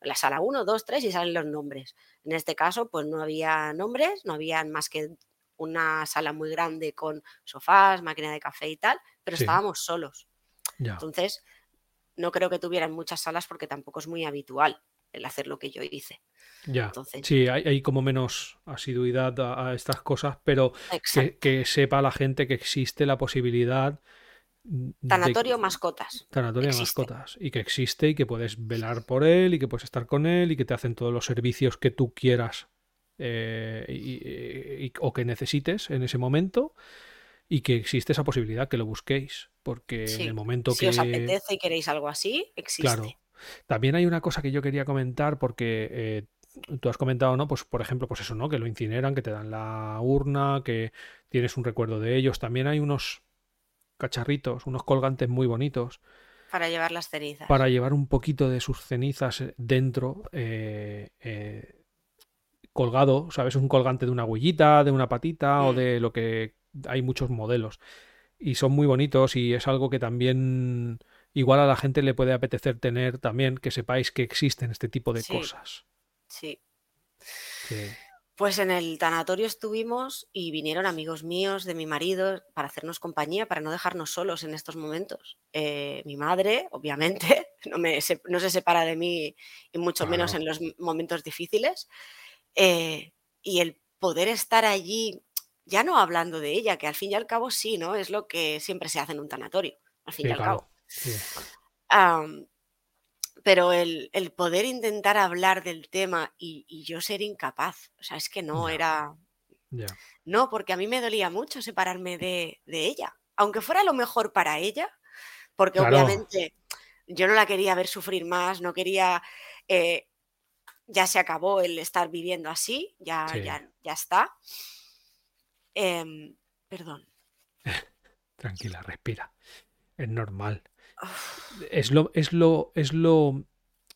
La sala 1, 2, 3 y salen los nombres. En este caso pues no había nombres, no había más que una sala muy grande con sofás, máquina de café y tal, pero estábamos solos. Entonces, no creo que tuvieran muchas salas porque tampoco es muy habitual el hacer lo que yo hice. Ya. Sí, hay, como menos asiduidad a, estas cosas, pero que, sepa la gente que existe la posibilidad. Tanatorio mascotas. Tanatorio mascotas. Y que existe y que puedes velar por él y que puedes estar con él y que te hacen todos los servicios que tú quieras eh, o que necesites en ese momento y que existe esa posibilidad que lo busquéis. Porque en el momento que. Si os apetece y queréis algo así, existe. Claro. También hay una cosa que yo quería comentar porque eh, tú has comentado, ¿no? Pues por ejemplo, pues eso, ¿no? Que lo incineran, que te dan la urna, que tienes un recuerdo de ellos. También hay unos cacharritos, unos colgantes muy bonitos. Para llevar las cenizas. Para llevar un poquito de sus cenizas eh, dentro, eh, eh, colgado, ¿sabes? Un colgante de una huellita, de una patita o mm. de lo que... Hay muchos modelos. Y son muy bonitos y es algo que también igual a la gente le puede apetecer tener también, que sepáis que existen este tipo de cosas. Sí. Pues en el tanatorio estuvimos y vinieron amigos míos de mi marido para hacernos compañía, para no dejarnos solos en estos momentos. Eh, mi madre, obviamente, <laughs> no, me, no, se separa de mí y mucho menos en los momentos difíciles. Eh, y el poder estar allí, ya no hablando de ella, que al fin y al cabo sí, ¿no? Es lo que siempre se hace en un tanatorio, al fin y al cabo. pero el, poder intentar hablar del tema y, yo ser incapaz, o sea, es que no era... No, porque a mí me dolía mucho separarme de, ella, aunque fuera lo mejor para ella, porque obviamente yo no la quería ver sufrir más, no quería... Eh, ya se acabó el estar viviendo así, ya, ya, ya está. Em, perdón. <laughs> Tranquila, respira. Es normal. Es lo, es lo, es lo,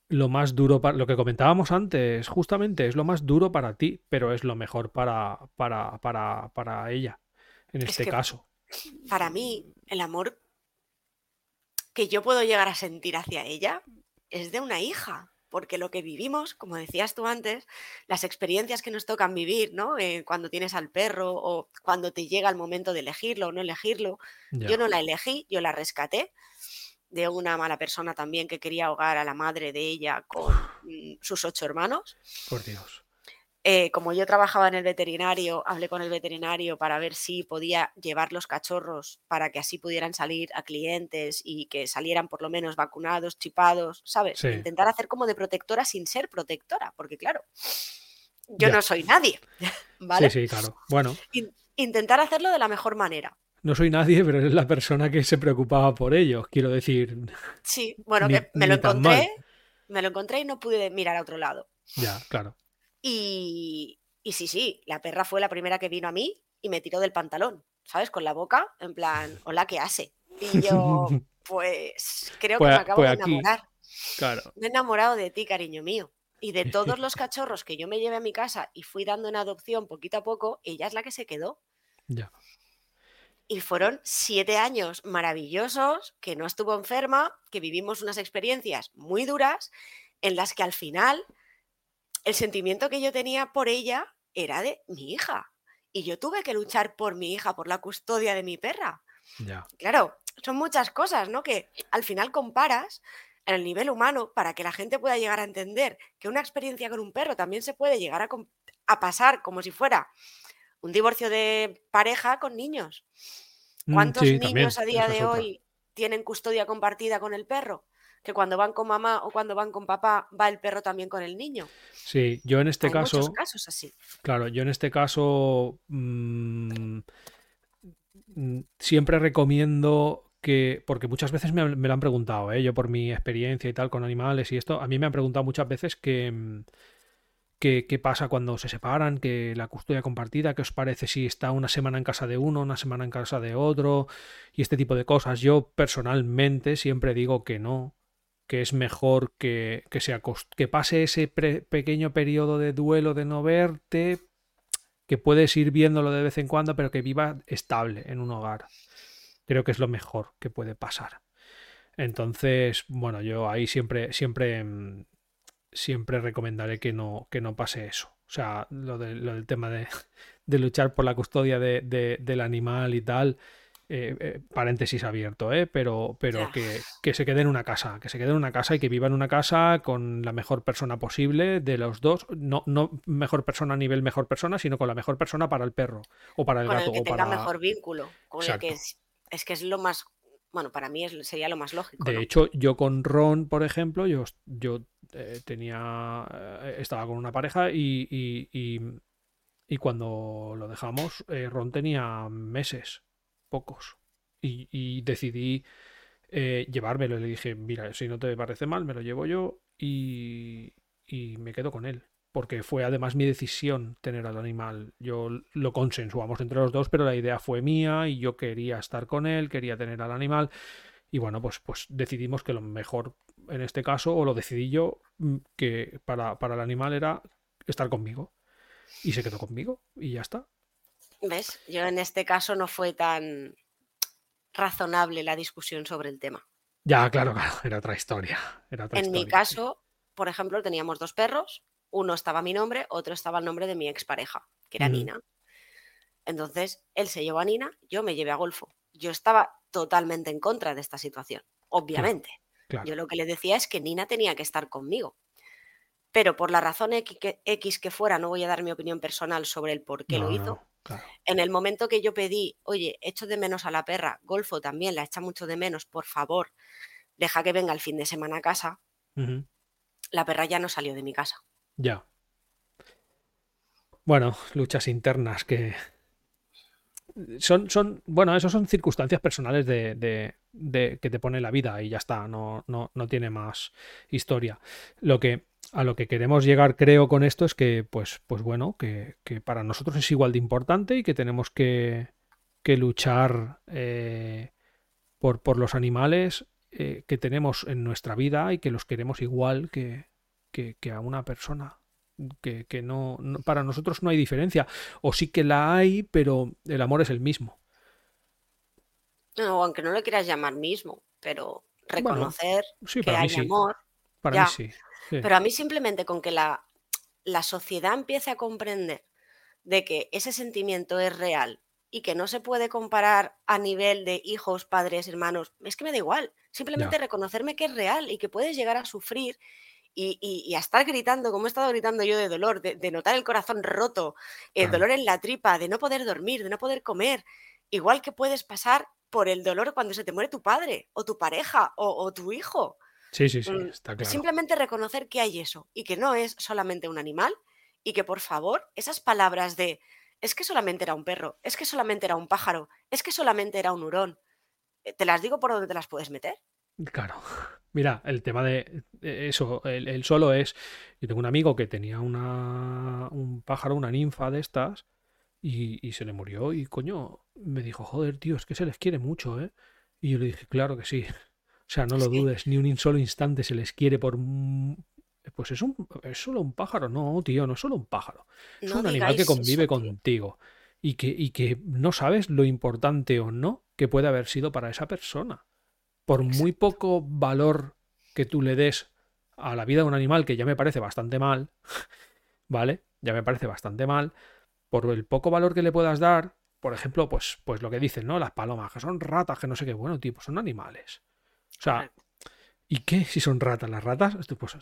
lo más duro para lo que comentábamos antes, justamente es lo más duro para ti, pero es lo mejor para, para, para, para ella, en este caso. Para mí, el amor que yo puedo llegar a sentir hacia ella es de una hija, porque lo que vivimos, como decías tú antes, las experiencias que nos tocan vivir, ¿no? Eh, cuando tienes al perro o cuando te llega el momento de elegirlo o no elegirlo, yo no la elegí, yo la rescaté de una mala persona también que quería ahogar a la madre de ella con mm, sus ocho hermanos. Por Dios. Eh, como yo trabajaba en el veterinario, hablé con el veterinario para ver si podía llevar los cachorros para que así pudieran salir a clientes y que salieran por lo menos vacunados, chipados, ¿sabes? Intentar hacer como de protectora sin ser protectora, porque claro, yo no soy nadie, <laughs> ¿vale? Sí, sí, claro. Bueno. intentar hacerlo de la mejor manera no soy nadie, pero eres la persona que se preocupaba por ellos, quiero decir. Sí, bueno, que me lo encontré, me lo encontré y no pude mirar a otro lado. Ya, claro. Y, y sí, sí, la perra fue la primera que vino a mí y me tiró del pantalón, ¿sabes? Con la boca, en plan, <laughs> hola, ¿qué hace? Y yo, pues, creo que me acabo de enamorar. Claro. Me he enamorado de ti, cariño mío. Y de todos <laughs> los cachorros que yo me llevé a mi casa y fui dando en adopción poquito a poco, ella es la que se quedó. Ya. Y fueron siete años maravillosos, que no estuvo enferma, que vivimos unas experiencias muy duras, en las que al final el sentimiento que yo tenía por ella era de mi hija. Y yo tuve que luchar por mi hija, por la custodia de mi perra. Claro, son muchas cosas, ¿no? Que al final comparas en el nivel humano para que la gente pueda llegar a entender que una experiencia con un perro también se puede llegar a, a pasar como si fuera un divorcio de pareja con niños. Mm, ¿Cuántos niños a día de hoy tienen custodia compartida con el perro? Que cuando van con mamá o cuando van con papá, va el perro también con el niño. Sí, yo en este Hay caso, muchos casos así. claro, yo en este caso mm, mm, siempre recomiendo que, porque muchas veces me, me lo han preguntado, ¿eh? yo por mi experiencia y tal con animales y esto, a mí me han preguntado muchas veces que, mm, que- qué pasa cuando se separan, que la custodia compartida, qué os parece si está una semana en casa de uno, una semana en casa de otro y este tipo de cosas. Yo personalmente siempre digo que no, que es mejor que, que, pase ese pequeño periodo de duelo de no verte, que puedes ir viéndolo de vez en cuando, pero que viva estable en un hogar. Creo que es lo mejor que puede pasar. Entonces, bueno, yo ahí siempre, siempre, mm, siempre recomendaré que no, que no pase eso. O sea, lo, de- lo del tema de, <laughs> de luchar por la custodia de- del animal y tal, eh, eh, paréntesis abierto, ¿eh? Pero, pero que, que se quede en una casa, que se quede en una casa y que viva en una casa con la mejor persona posible de los dos. No, no mejor persona a nivel mejor persona, sino con la mejor persona para el perro o para el Con gato el que o tenga para... mejor vínculo, con el que Exacto. es, es que es lo más, bueno, para mí es- sería lo más lógico, De ¿no? hecho, yo con Ron, por ejemplo, yo, yo eh, tenía, estaba con una pareja y, y, y- y cuando lo dejamos, Ron tenía meses, pocos, y, decidí eh, llevármelo. Le dije, mira, si no te parece mal, me lo llevo yo y, y me quedo con él. Porque fue además mi decisión tener al animal. Yo lo consensuamos entre los dos, pero la idea fue mía y yo quería estar con él, quería tener al animal. Y bueno, pues, pues decidimos que lo mejor en este caso, o lo decidí yo, mm, que para, para el animal era estar conmigo. Y se quedó conmigo y ya está. ¿Ves? Yo en este caso no fue tan razonable la discusión sobre el tema. Ya, claro, claro, era otra historia. Era otra En mi historia, caso, por ejemplo, teníamos dos perros, uno estaba a mi nombre, otro estaba al nombre de mi expareja, que era. Nina. Entonces, él se llevó a Nina, yo me llevé a Golfo. Yo estaba totalmente en contra de esta situación, obviamente. Claro. Yo lo que le decía es que Nina tenía que estar conmigo. Pero por la razón X que, fuera, no voy a dar mi opinión personal sobre el por qué No, lo hizo. no, claro. En el momento que yo pedí, oye, echo de menos a la perra, Golfo también la echa mucho de menos, por favor, deja que venga el fin de semana a casa, la perra ya no salió de mi casa. Ya. Bueno, luchas internas que son, son, bueno, eso son circunstancias personales de, de- de- que te pone la vida y ya está, no, no, no tiene más historia. Lo que, a lo que queremos llegar, creo, con esto es que, pues, pues bueno, que, que para nosotros es igual de importante y que tenemos que, que luchar eh, por, por los animales eh, que tenemos en nuestra vida y que los queremos igual que, que, a una persona. Que, que no, no- para nosotros no hay diferencia. O sí que la hay, pero el amor es el mismo. No, aunque no lo quieras llamar mismo, pero Bueno, reconocer sí, que hay sí. amor. Para ya. mí sí. Sí. Pero a mí simplemente con que la, la sociedad empiece a comprender de que ese sentimiento es real y que no se puede comparar a nivel de hijos, padres, hermanos, es que me da igual. Simplemente reconocerme que es real y que puedes llegar a sufrir y, y- y a estar gritando, como he estado gritando yo de dolor, de, de notar el corazón roto, el dolor en la tripa, de no poder dormir, de no poder comer. Igual que puedes pasar por el dolor cuando se te muere tu padre o tu pareja o, o tu hijo. Sí, sí, sí, Mm, está claro. Simplemente reconocer que hay eso y que no es solamente un animal y que por favor esas palabras de es que solamente era un perro, es que solamente era un pájaro, es que solamente era un hurón, eh, te las digo por donde te las puedes meter. Claro. <laughs> Mira, el tema de de eso, el, el solo es. Yo tengo un amigo que tenía una, un pájaro, una ninfa de estas, y, y se le murió. Y coño, me dijo, joder, tío, es que se les quiere mucho, ¿eh? Y yo le dije, claro que sí. O sea, no lo dudes, ni un solo instante se les quiere por. un- Pues es un, es solo un pájaro. No, tío, no es solo un pájaro. Es No un animal que eso, convive contigo. Y que, y que no sabes lo importante o no que puede haber sido para esa persona por muy poco valor que tú le des a la vida de un animal, que ya me parece bastante mal, <laughs> ¿vale? Ya me parece bastante mal, por el poco valor que le puedas dar, por ejemplo, pues, pues lo que dicen, ¿no? Las palomas, que son ratas, que no sé qué, bueno, tipo, son animales. O sea. ¿Y qué si son ratas? Las ratas, pues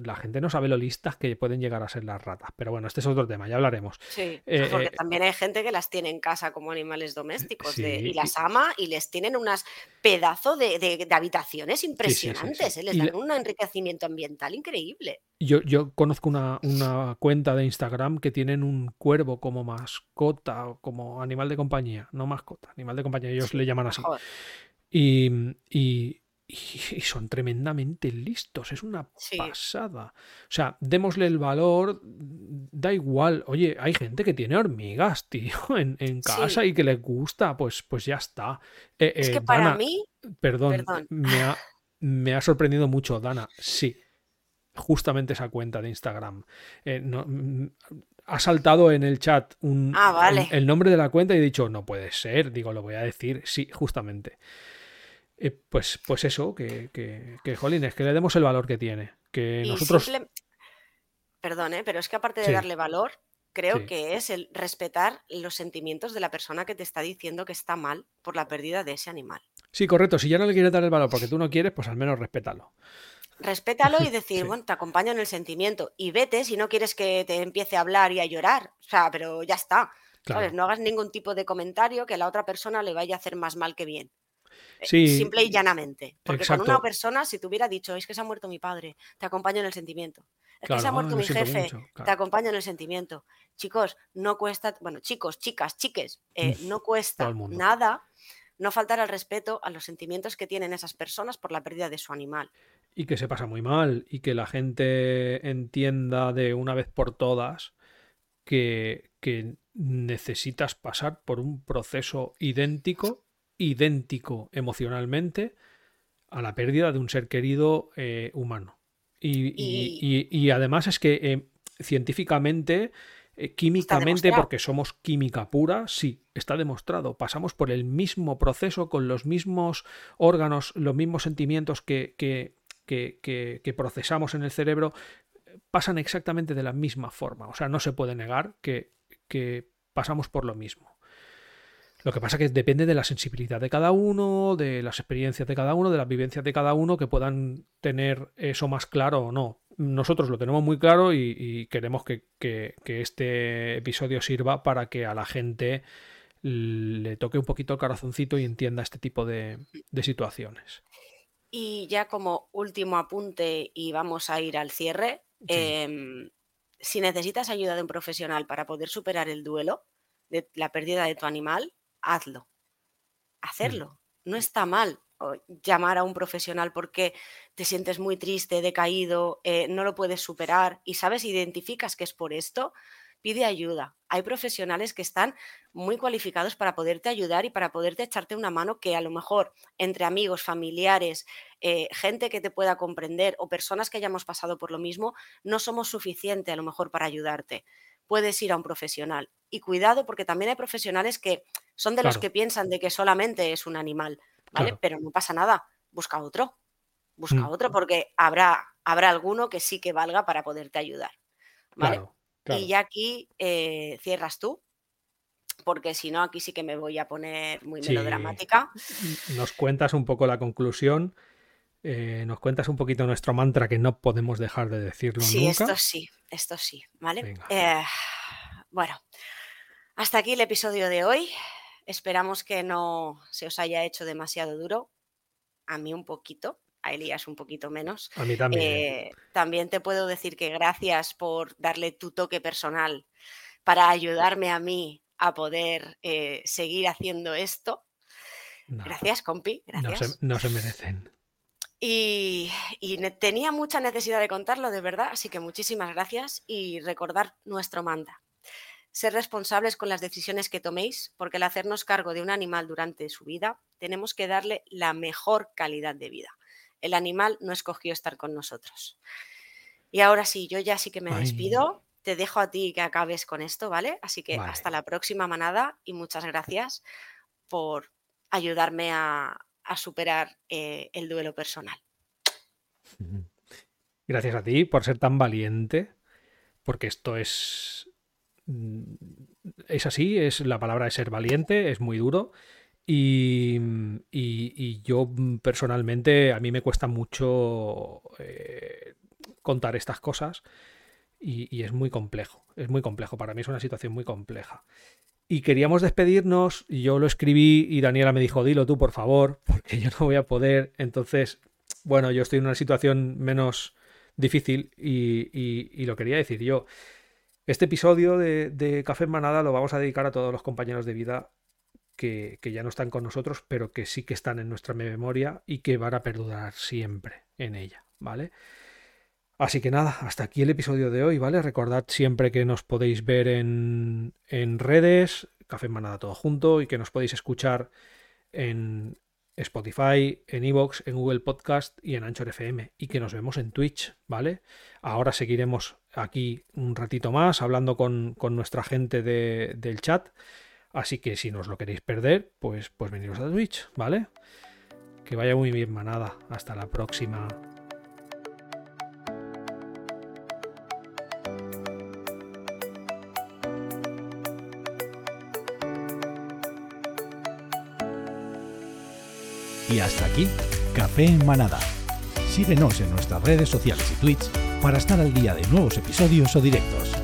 la gente no sabe lo listas que pueden llegar a ser las ratas. Pero bueno, este es otro tema, ya hablaremos. Sí, eh, porque eh, también hay gente que las tiene en casa como animales domésticos y las ama y les tienen unas pedazos de, habitaciones impresionantes. ¿eh? les dan un enriquecimiento ambiental increíble. Yo, yo conozco una, cuenta de Instagram que tienen un cuervo como mascota o como animal de compañía, no mascota, animal de compañía, ellos le llaman así. y y, <laughs> son tremendamente listos, es una pasada. O sea, démosle el valor, da igual. Oye, hay gente que tiene hormigas, <laughs> tío, en, casa y que les gusta, pues, pues ya está. Eh, es que eh, para mí. Perdón, Me, ha, me ha sorprendido mucho, Dana. Sí, justamente esa cuenta de Instagram. Eh, no, mm, ha saltado en el chat un, ah, el nombre de la cuenta y he dicho, no puede ser, digo, lo voy a decir. Sí, justamente. Eh, pues, pues eso, que, que, que, jolines, que le demos el valor que tiene. Que nosotros. Perdón, ¿eh? pero es que aparte de darle valor, creo que es el respetar los sentimientos de la persona que te está diciendo que está mal por la pérdida de ese animal. Sí, correcto. Si ya no le quieres dar el valor porque tú no quieres, pues al menos respétalo. Respétalo y <laughs> decir, bueno, te acompaño en el sentimiento. Y vete si no quieres que te empiece a hablar y a llorar. O sea, pero ya está. No hagas ningún tipo de comentario que a la otra persona le vaya a hacer más mal que bien. Eh, simple y llanamente. Porque con una persona, si te hubiera dicho, es que se ha muerto mi padre, te acompaño en el sentimiento. Es que se ha muerto mi jefe, te acompaño en el sentimiento. Chicos, no cuesta, bueno, chicos, chicas, chiques, eh, no cuesta nada no faltar al respeto a los sentimientos que tienen esas personas por la pérdida de su animal. Y que se pasa muy mal y que la gente entienda de una vez por todas que, que necesitas pasar por un proceso idéntico idéntico emocionalmente a la pérdida de un ser querido eh, humano. Y, además es que eh, científicamente, eh, químicamente, porque somos química pura, sí, está demostrado. Pasamos por el mismo proceso con los mismos órganos, los mismos sentimientos que, que, que procesamos en el cerebro, pasan exactamente de la misma forma. O sea, no se puede negar que, que pasamos por lo mismo. Lo que pasa es que depende de la sensibilidad de cada uno, de las experiencias de cada uno, de las vivencias de cada uno, que puedan tener eso más claro o no. Nosotros lo tenemos muy claro y, queremos que, este episodio sirva para que a la gente le toque un poquito el corazoncito y entienda este tipo de, situaciones. Y ya como último apunte y vamos a ir al cierre, em, si necesitas ayuda de un profesional para poder superar el duelo de la pérdida de tu animal, hazlo. Mm. Hacerlo. No está mal llamar a un profesional porque te sientes muy triste, decaído, eh, no lo puedes superar y sabes, identificas que es por esto, pide ayuda. Hay profesionales que están muy cualificados para poderte ayudar y para poderte echarte una mano que a lo mejor entre amigos, familiares, eh, gente que te pueda comprender o personas que hayamos pasado por lo mismo, no somos suficiente a lo mejor para ayudarte. Puedes ir a un profesional. Y cuidado porque también hay profesionales que son de los que piensan de que solamente es un animal, ¿vale? Pero no pasa nada, busca otro, busca mm. otro porque habrá, habrá alguno que sí que valga para poderte ayudar, ¿vale? Y ya aquí eh, cierras tú, porque si no, aquí sí que me voy a poner muy melodramática. Nos cuentas un poco la conclusión. Eh, nos cuentas un poquito nuestro mantra que no podemos dejar de decirlo sí, esto sí, esto sí, ¿vale? Eh, bueno, hasta aquí el episodio de hoy. Esperamos que no se os haya hecho demasiado duro. A mí un poquito, a Elías un poquito menos. A mí también. Eh, también te puedo decir que gracias por darle tu toque personal para ayudarme a mí a poder eh, seguir haciendo esto. Gracias, compi. Gracias. No se, merecen. Y, y, tenía mucha necesidad de contarlo, de verdad, así que muchísimas gracias y recordar nuestro manda ser responsables con las decisiones que toméis, porque al hacernos cargo de un animal durante su vida, tenemos que darle la mejor calidad de vida. El animal no escogió estar con nosotros. Y ahora sí, yo ya sí que me despido. Te dejo a ti que acabes con esto, ¿vale? Así que hasta la próxima manada y muchas gracias por ayudarme a, superar eh, el duelo personal. Gracias a ti por ser tan valiente, porque esto es es así, es la palabra de ser valiente, es muy duro Y, y, yo personalmente, a mí me cuesta mucho eh, contar estas cosas y, es muy complejo, es muy complejo, para mí es una situación muy compleja. Y queríamos despedirnos, y yo lo escribí y Daniela me dijo, dilo tú por favor, <laughs> porque yo no voy a poder. Entonces, bueno, yo estoy en una situación menos difícil y, lo quería decir yo. Este episodio de, Café en Manada lo vamos a dedicar a todos los compañeros de vida que, ya no están con nosotros, pero que sí que están en nuestra memoria y que van a perdurar siempre en ella, ¿vale? Así que nada, hasta aquí el episodio de hoy, ¿vale? Recordad siempre que nos podéis ver en, en redes, Café en Manada todo junto, y que nos podéis escuchar en Spotify, en Evox, en Google Podcast y en Anchor FM, y que nos vemos en Twitch, ¿vale? Ahora seguiremos aquí un ratito más hablando con, nuestra gente del chat Así que si no os lo queréis perder, pues, pues veniros a Twitch, ¿vale? Que vaya muy bien, manada. Hasta la próxima. Y hasta aquí, Café en Manada. Síguenos en nuestras redes sociales y Twitch para estar al día de nuevos episodios o directos.